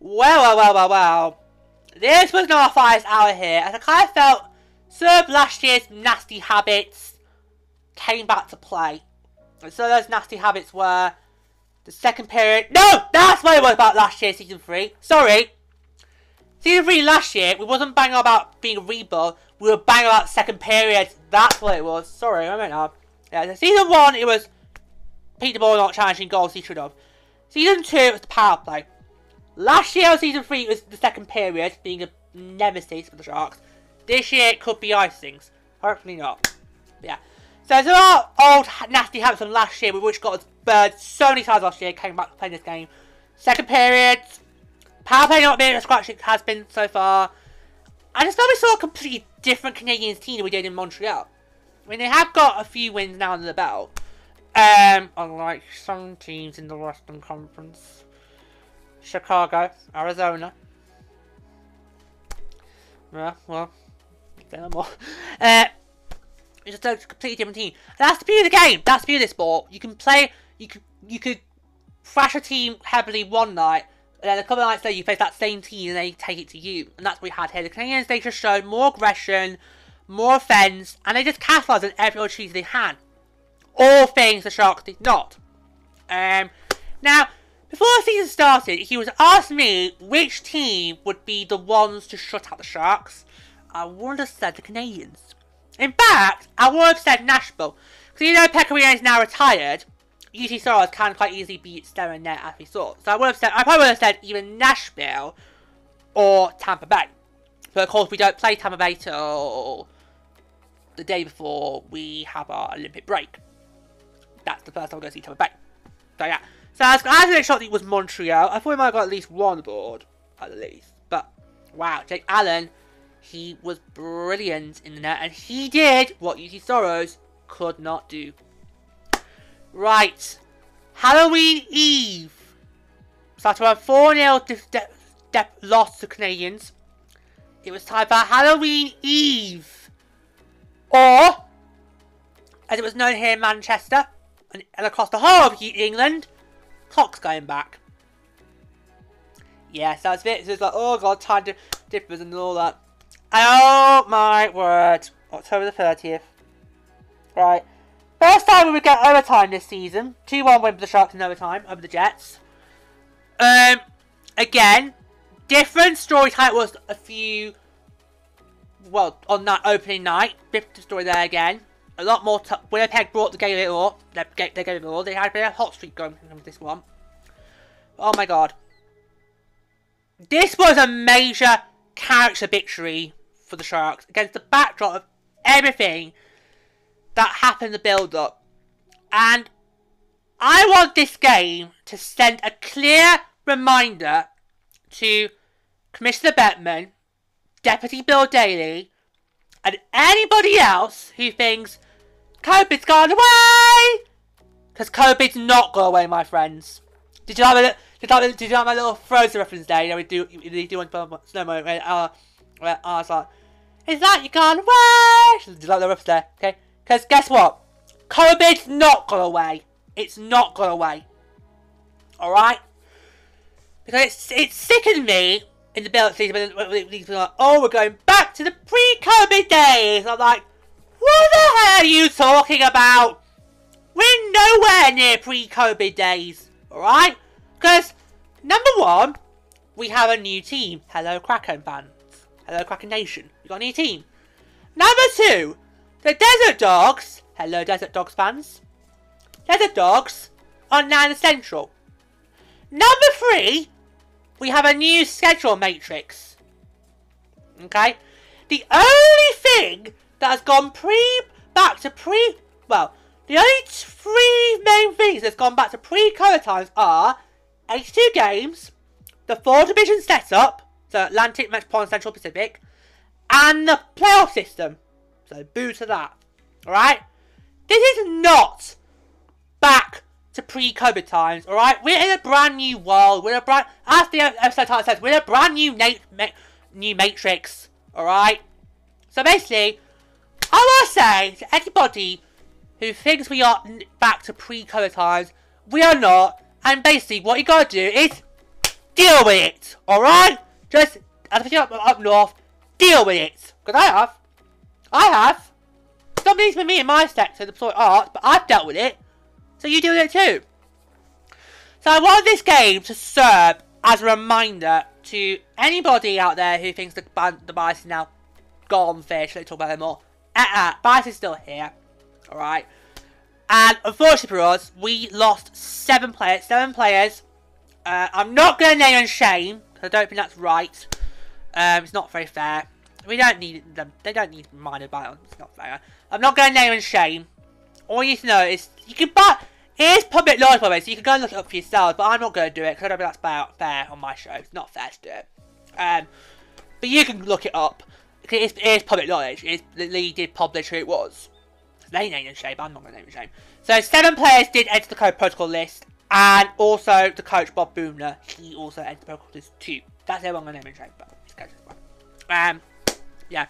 Well, well, well, well, well. This was not our finest hour here, as I kind of felt some last year's nasty habits came back to play. So those nasty habits were the second period. No! That's what it was about last year, season 3. Sorry. Season 3 last year, we wasn't banging about being a rebuild. We were banging about second period. That's what it was. Sorry, I meant that. Yeah, season 1, it was Pete DeBoer not challenging goals he should have. Season 2, it was the power play. Last year, season three it was the second period, being a nemesis for the Sharks. This year, it could be icings. Hopefully not. But yeah. So there's a lot of old nasty habits from last year, which got us burned so many times last year, came back to play this game. Second period, power play not being as scratch it has been so far. I just thought we saw a completely different Canadiens team than we did in Montreal. I mean, they have got a few wins now under the belt. Um, unlike some teams in the Western Conference. Chicago, Arizona. Yeah, well, no more. Uh, it's just a completely different team. That's the beauty of the game. That's the beauty of this sport. You can play. You could you could thrash a team heavily one night, and then a couple of nights later you face that same team and they take it to you. And that's what we had here. The Canadiens, they just showed more aggression, more offense, and they just capitalized on every opportunity they had. All things the Sharks did not. Um, now before the season started, he was asked me which team would be the ones to shut out the Sharks. I would have said the Canadiens. In fact, I would have said Nashville. Because you know Pekka Rinne is now retired. Juuse Saros can quite easily beat Stella Net as we saw. So I would have said, I probably would have said either Nashville or Tampa Bay. But of course we don't play Tampa Bay till the day before we have our Olympic break. That's the first time we're going to see Tampa Bay. So yeah. So I was, I was shocked it was Montreal. I thought we might have got at least one board. At least. But wow, Jake Allen he was brilliant in the net, and he did what Juuse Saros could not do. Right, Halloween Eve. So after a 4-0 loss to Canadiens. it was time for Halloween Eve. Or, as it was known here in Manchester, and, and across the whole of England, Cox going back. Yeah, so it's, like, oh god, time differs and all that. Oh my word. October the 30th. Right. First time we would get overtime this season. 2-1 win for the Sharks in overtime over the Jets. Um, again, different story type was a few, well, on that opening night. Different story there again. A lot more, Winnipeg brought the game a little. They, they gave it all. They had a bit of hot streak going with this one. Oh my god. This was a major character victory for the Sharks against the backdrop of everything that happened the build-up. And I want this game to send a clear reminder to Commissioner Bettman, Deputy Bill Daly, and anybody else who thinks COVID's gone away! Because COVID's not gone away, my friends. Did you have a, did you did you my little Frozen reference day? You know, we do, we do one snow moment uh, where I was like, it's like you gone away. Just like the riff there, okay? Because guess what? COVID's not gone away. It's not gone away. Alright? Because it's, it's sickened me in the build season when people are like, oh, we're going back to the pre-COVID days. I'm like, what the hell are you talking about? We're nowhere near pre-COVID days. Alright? Because, number one, we have a new team. Hello, Kraken fans. Hello, Kraken Nation. We got a new team. Number two, the Desert Dogs. Hello, Desert Dogs fans. Desert Dogs are now in Central. Number three, we have a new schedule matrix. Okay? The only thing that has gone pre back to pre well, the only three main things that's gone back to pre-COVID times are 82 games, the four division setup, so Atlantic, Metropolitan, Central Pacific, and the playoff system. So boo to that. Alright? This is not back to pre-COVID times, alright? We're in a brand new world. We're a brand, as the episode title says, we're a brand new na ma new matrix, alright? So basically, I want to say to anybody who thinks we are back to pre-COVID times, we are not. And basically, what you gotta do is deal with it, alright? Just, as if up, up north, deal with it. Because I have. I have. Somebody's been me in my sector, deploy art, but I've dealt with it. So you deal with it too. So I want this game to serve as a reminder to anybody out there who thinks the, the bias is now gone fish, let's talk about it more. Uh-uh, bias is still here. Alright. And unfortunately for us, we lost seven players. Seven players Uh, I'm not going to name and shame, I don't think that's right. Um, it's not very fair. We don't need them. They don't need minor violence. It's not fair. I'm not going to name and shame. All you need to know is you can buy. Is public knowledge, by the way, so you can go and look it up for yourselves. But I'm not going to do it because I don't think that's fair, on my show. It's not fair to do it. Um, but you can look it up. It is, public knowledge. It is, the league did publish who it was. They name and shame. I'm not going to name and shame. So seven players did enter the code protocol list, and also the coach Bob Boughner. He also entered protocol list too. That's everyone going to name and shame. But um, yeah.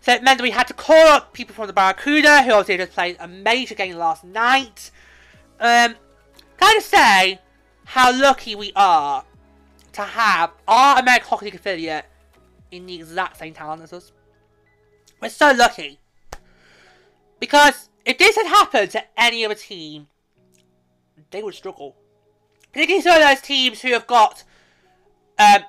So it meant that we had to call up people from the Barracuda, who obviously just played a major game last night. Um, can I say how lucky we are to have our American Hockey League affiliate in the exact same town as us? We're so lucky. Because if this had happened to any other team, they would struggle. Particularly some of those teams who have got um,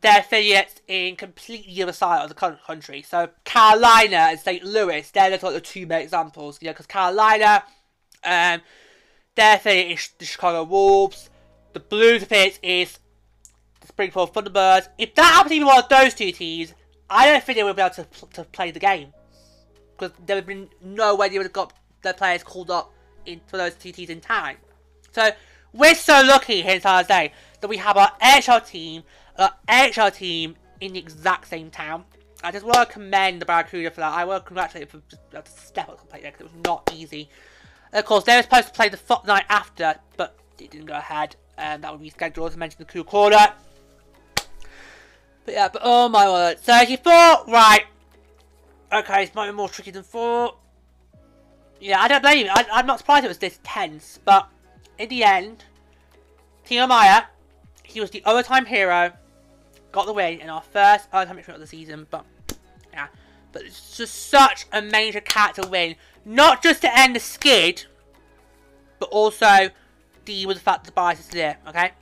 their affiliates in completely the other side of the country. So Carolina and St. Louis, they're like the two main examples. You know, because Carolina, um, their affiliate is the Chicago Wolves. The Blues affiliate is the Springfield Thunderbirds. If that happens to be one of those two teams, I don't think they would be able to, to play the game. Because there would have been no way they would have got their players called up in, for those two teams in time. So, we're so lucky here in San Jose that we have our NHL team uh, NHL team in the exact same town. I just want to commend the Barracuda for that. I to congratulate them for just step up completely because it was not easy. Of course, they were supposed to play the night after, but it didn't go ahead. And that would be scheduled, as I mentioned, the Cuda Corner. But yeah, but oh my word. So you thought, right, okay, it's might be more tricky than four. Yeah, I don't blame you. I, I'm not surprised it was this tense, but in the end, Timo Meier, he was the overtime hero got the win in our first overtime victory of the season. But yeah, but it's just such a major character win, not just to end the skid, but also deal with the fact that the bias is there. Okay,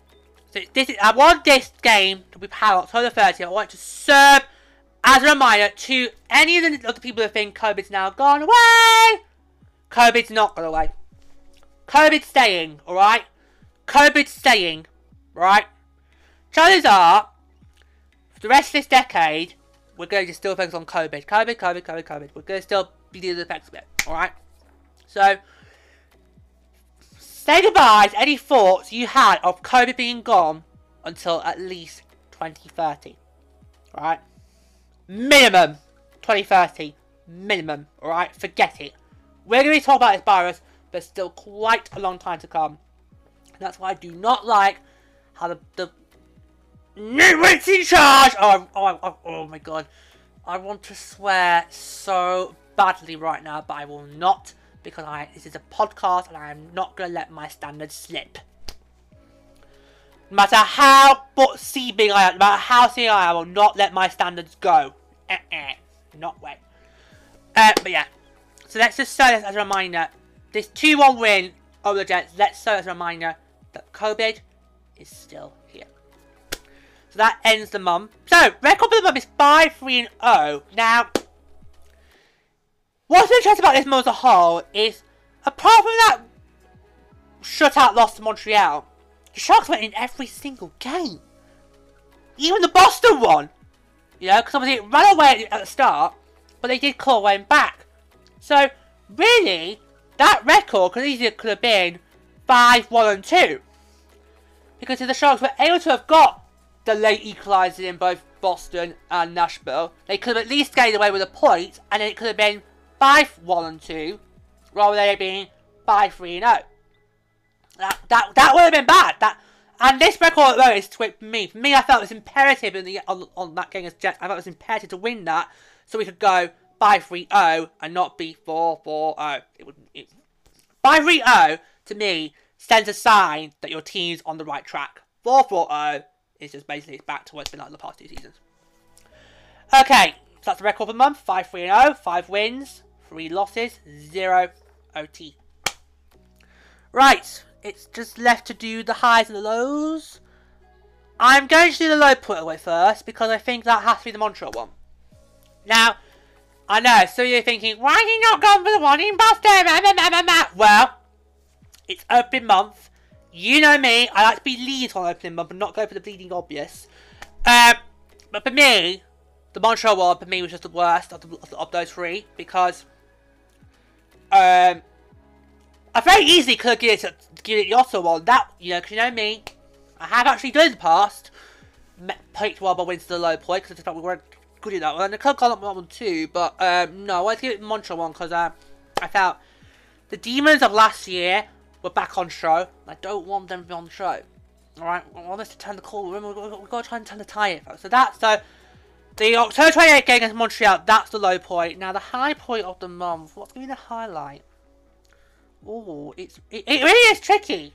so this is I want this game to be powered October 30th. I want to serve as a reminder to any of the other people who think COVID's now gone away. COVID's not gone away. COVID's staying, alright? COVID's staying, right? Chances are, for the rest of this decade, we're going to still focus on COVID. COVID, COVID, COVID, COVID. We're going to still be dealing with the effects of it. Alright? So, say goodbye to any thoughts you had of COVID being gone until at least 2030. Alright? Minimum 2030. Minimum. Alright? Forget it. We're going to be talking about this virus, but still quite a long time to come. And that's why I do not like how the, the Nitwit's in charge! Oh, oh, oh, oh my god. I want to swear so badly right now, but I will not because I this is a podcast and I am not going to let my standards slip. No matter how seeming I am, no matter how seeming I am, I will not let my standards go. Eh -eh. Not way. Uh, but yeah. So let's just say this as a reminder. This 2-1 win over the Jets, let's say as a reminder that COVID is still here. so that ends the month. So, record for the month is 5, 3, and 0. Now, what's interesting about this month as a whole is, apart from that shutout loss to Montreal, the Sharks went in every single game. Even the Boston one. You know, because obviously it ran away at the start, but they did claw away back. So, really, that record could easily could have been 5, 1, and 2. Because if the Sharks were able to have got the late equaliser in both Boston and Nashville. They could have at least gained away with a point, and then it could have been 5-1 and 2, rather than it being 5-3 0. That, that, that would have been bad. That And this record though is to me. For me, I felt it was imperative in the, on, on that game as Jets. I felt it was imperative to win that, so we could go 5-3-0 and not be 4-4-0. It would, 5-3-0, to me, sends a sign that your team's on the right track. 4-4-0 it's just basically it's back to what it's been like the past two seasons. Okay, so that's the record for the month. 5 3 0, 5 wins, 3 losses, 0 OT. Right, it's just left to do the highs and the lows. I'm going to do the low point away first because I think that has to be the Montreal one. Now, I know, so you're thinking, why are you not going for the one in Boston? Well, it's open month. you know me, I like to be lead on opening month, but not go for the bleeding obvious. Um, but for me, the Montreal one for me was just the worst of, the, of those three because um, I very easily could have given it, given it the Ottawa one. That you know, because you know me, I have actually done in the past picked wins to the low point because I just thought we weren't good enough. And I could have gone up one too, but um, no, I wanted to give it Montreal one because um, I felt the demons of last year were back on show. I don't want them to be on the show. Alright, I want us to turn the call. Remember, we've got, we've got to try and turn the tide. So that's so. The October 28th game against Montreal, that's the low point. Now, the high point of the month, what's going to be the highlight? Oh, it's it, it really is tricky.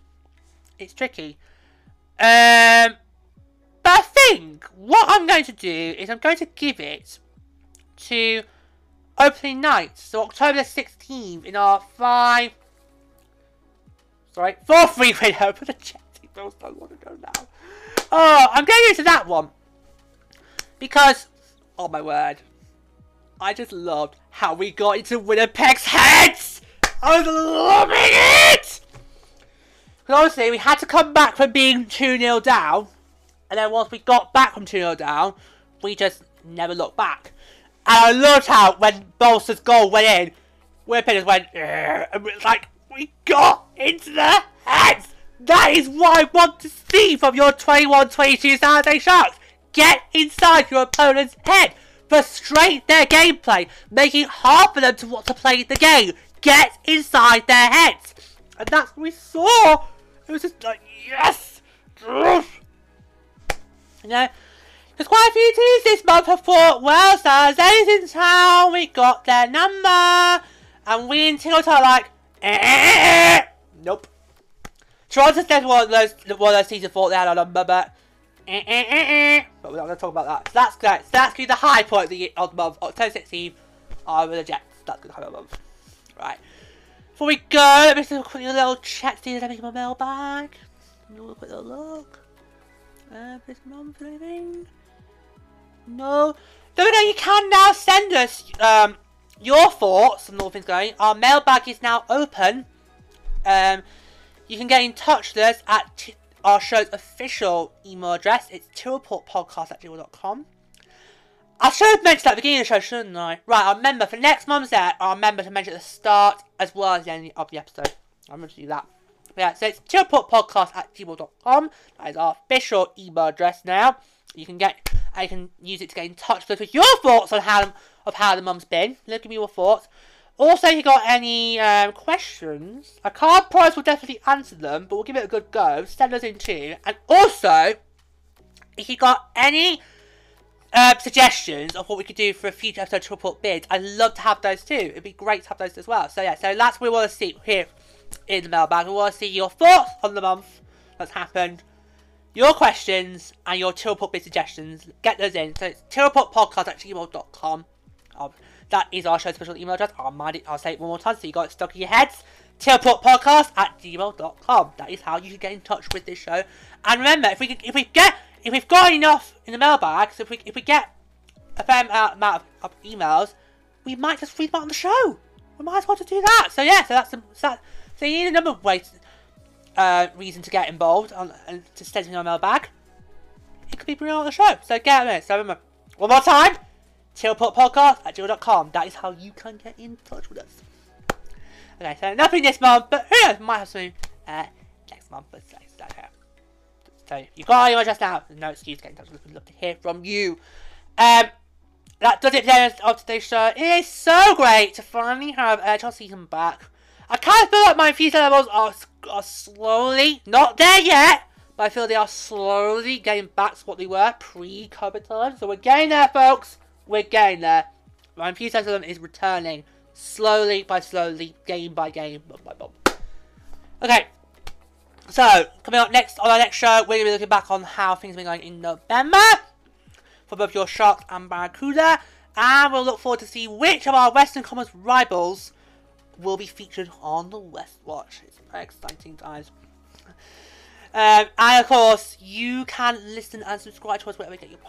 It's tricky. Um, but I think what I'm going to do is I'm going to give it to opening night. So October 16th in our five. Sorry, four free window. Put the chat those don't want to go now. Oh, I'm going into that one because, oh my word, I just loved how we got into Winnipeg's heads. I was loving it! Because obviously we had to come back from being 2-0 down. And then once we got back from 2-0 down, we just never looked back. And I loved how when Balcers' goal went in, Winnipeg just went, and it's like, we got into the heads! That is what I want to see from your 21-22 Saturday Sharks! Get inside your opponent's head! Frustrate their gameplay, making it hard for them to want to play the game get inside their heads. And that's what we saw. It was just like, yes! You know, there's quite a few teams this month have thought, well, Stars A's in town, we got their number. And we in Tilt are like, eh, eh, eh, nope. Toronto's definitely one of those, one of those teams that thought they had a number, but eh, eh, eh, eh. But we're not going to talk about that. So that's great. So that's going to be the high point of the, of the month. October 16th are the Jets. That's going to be the month. Right. Before we go, let me just quick little check to see if anything in my mailbag. A quick little look. Uh, this month? No. We go, you can now send us um, your thoughts on all things going. Our mailbag is now open. Um, you can get in touch with us at our show's official email address. It's tillreportpodcast at gmail.com. I should have mentioned at the beginning of the show, shouldn't I? Right, I'll remember for next month's set, I'll remember to mention at the start as well as the end of the episode. I'm going to do that. Yeah, so it's chillpotpodcast at gmail.com. That is our official email address now. You can get, I can use it to get in touch with, with your thoughts on how of how the mum's been. Look at me your thoughts. Also, if you got any um, questions, a card prize will definitely answer them, but we'll give it a good go. Send us in too. And also, if you got any uh, suggestions of what we could do for a future episode to report bids, I'd love to have those too. It'd be great to have those as well. So yeah, so that's what we want to see here in the mailbag. We want to see your thoughts on the month that's happened, your questions, and your Report bid suggestions. Get those in. So it's tillreportpodcast at gmail.com. Um, that is our show's special email address. I'll, mind it, I'll say it one more time so you got it stuck in your heads. Tillreportpodcast at gmail.com. That is how you can get in touch with this show. And remember, if we if we get if we've got enough in the mailbag, so if we if we get a fair amount of, of emails, we might just read them out on the show. We might as well just do that. So yeah, so that's so, that, so need a number of ways, uh, reason to get involved on and to send in our mailbag. It could be bringing on the show. So get it. So remember, one more time, chillpotpodcast at gmail.com. That is how you can get in touch with us. Okay, so nothing this month, but who knows, might have something uh, next month. But so, so, so you've got your address now. There's no excuse to get in touch. We'd love to hear from you. Um, that does it for today's show. It is so great to finally have uh, come back. I kind of feel like my future levels are, are slowly, not there yet, but I feel they are slowly getting back to what they were pre-COVID time. So we're getting there, folks. We're getting there. My enthusiasm is returning slowly by slowly, game by game. Okay, so, coming up next on our next show, we're going to be looking back on how things have been going in November for both your Sharks and Barracuda. And we'll look forward to see which of our Western Conference rivals will be featured on the West Watch. It's very exciting times. Um, and of course, you can listen and subscribe to us wherever you get your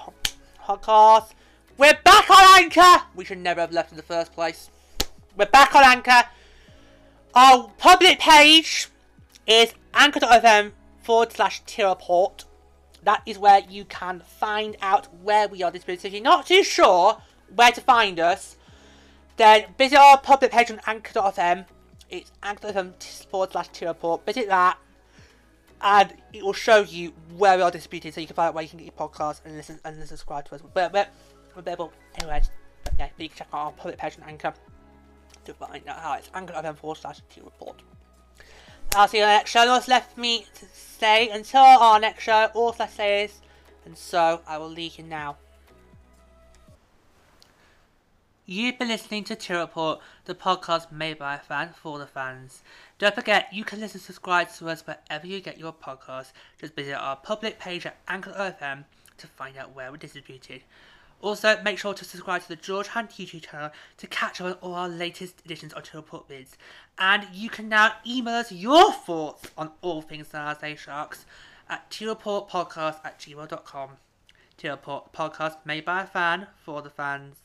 podcast. We're back on Anchor! We should never have left in the first place. We're back on Anchor. Our public page is anchor.fm forward slash report. That is where you can find out where we are distributed. If you're not too sure where to find us, then visit our public page on anchor.fm. It's anchor.fm um, forward slash report. Visit that and it will show you where we are distributed so you can find out where you can get your podcast and listen and subscribe to us. But, but able anyway, but yeah, you can check out our public page on Anchor to find out how it's anchor.fm um, forward slash report. I'll see you on the next show. All left me to say until our next show, all I say is, and so I will leave you now. You've been listening to Tier Report, the podcast made by a fan for the fans. Don't forget, you can listen and subscribe to us wherever you get your podcasts. Just visit our public page at Anchor.fm to find out where we're distributed. Also, make sure to subscribe to the George Hunt YouTube channel to catch up on all our latest editions of Tier Report. And you can now email us your thoughts on all things San Jose Sharks at Podcast at gmail.com. Tier Report podcast made by a fan for the fans.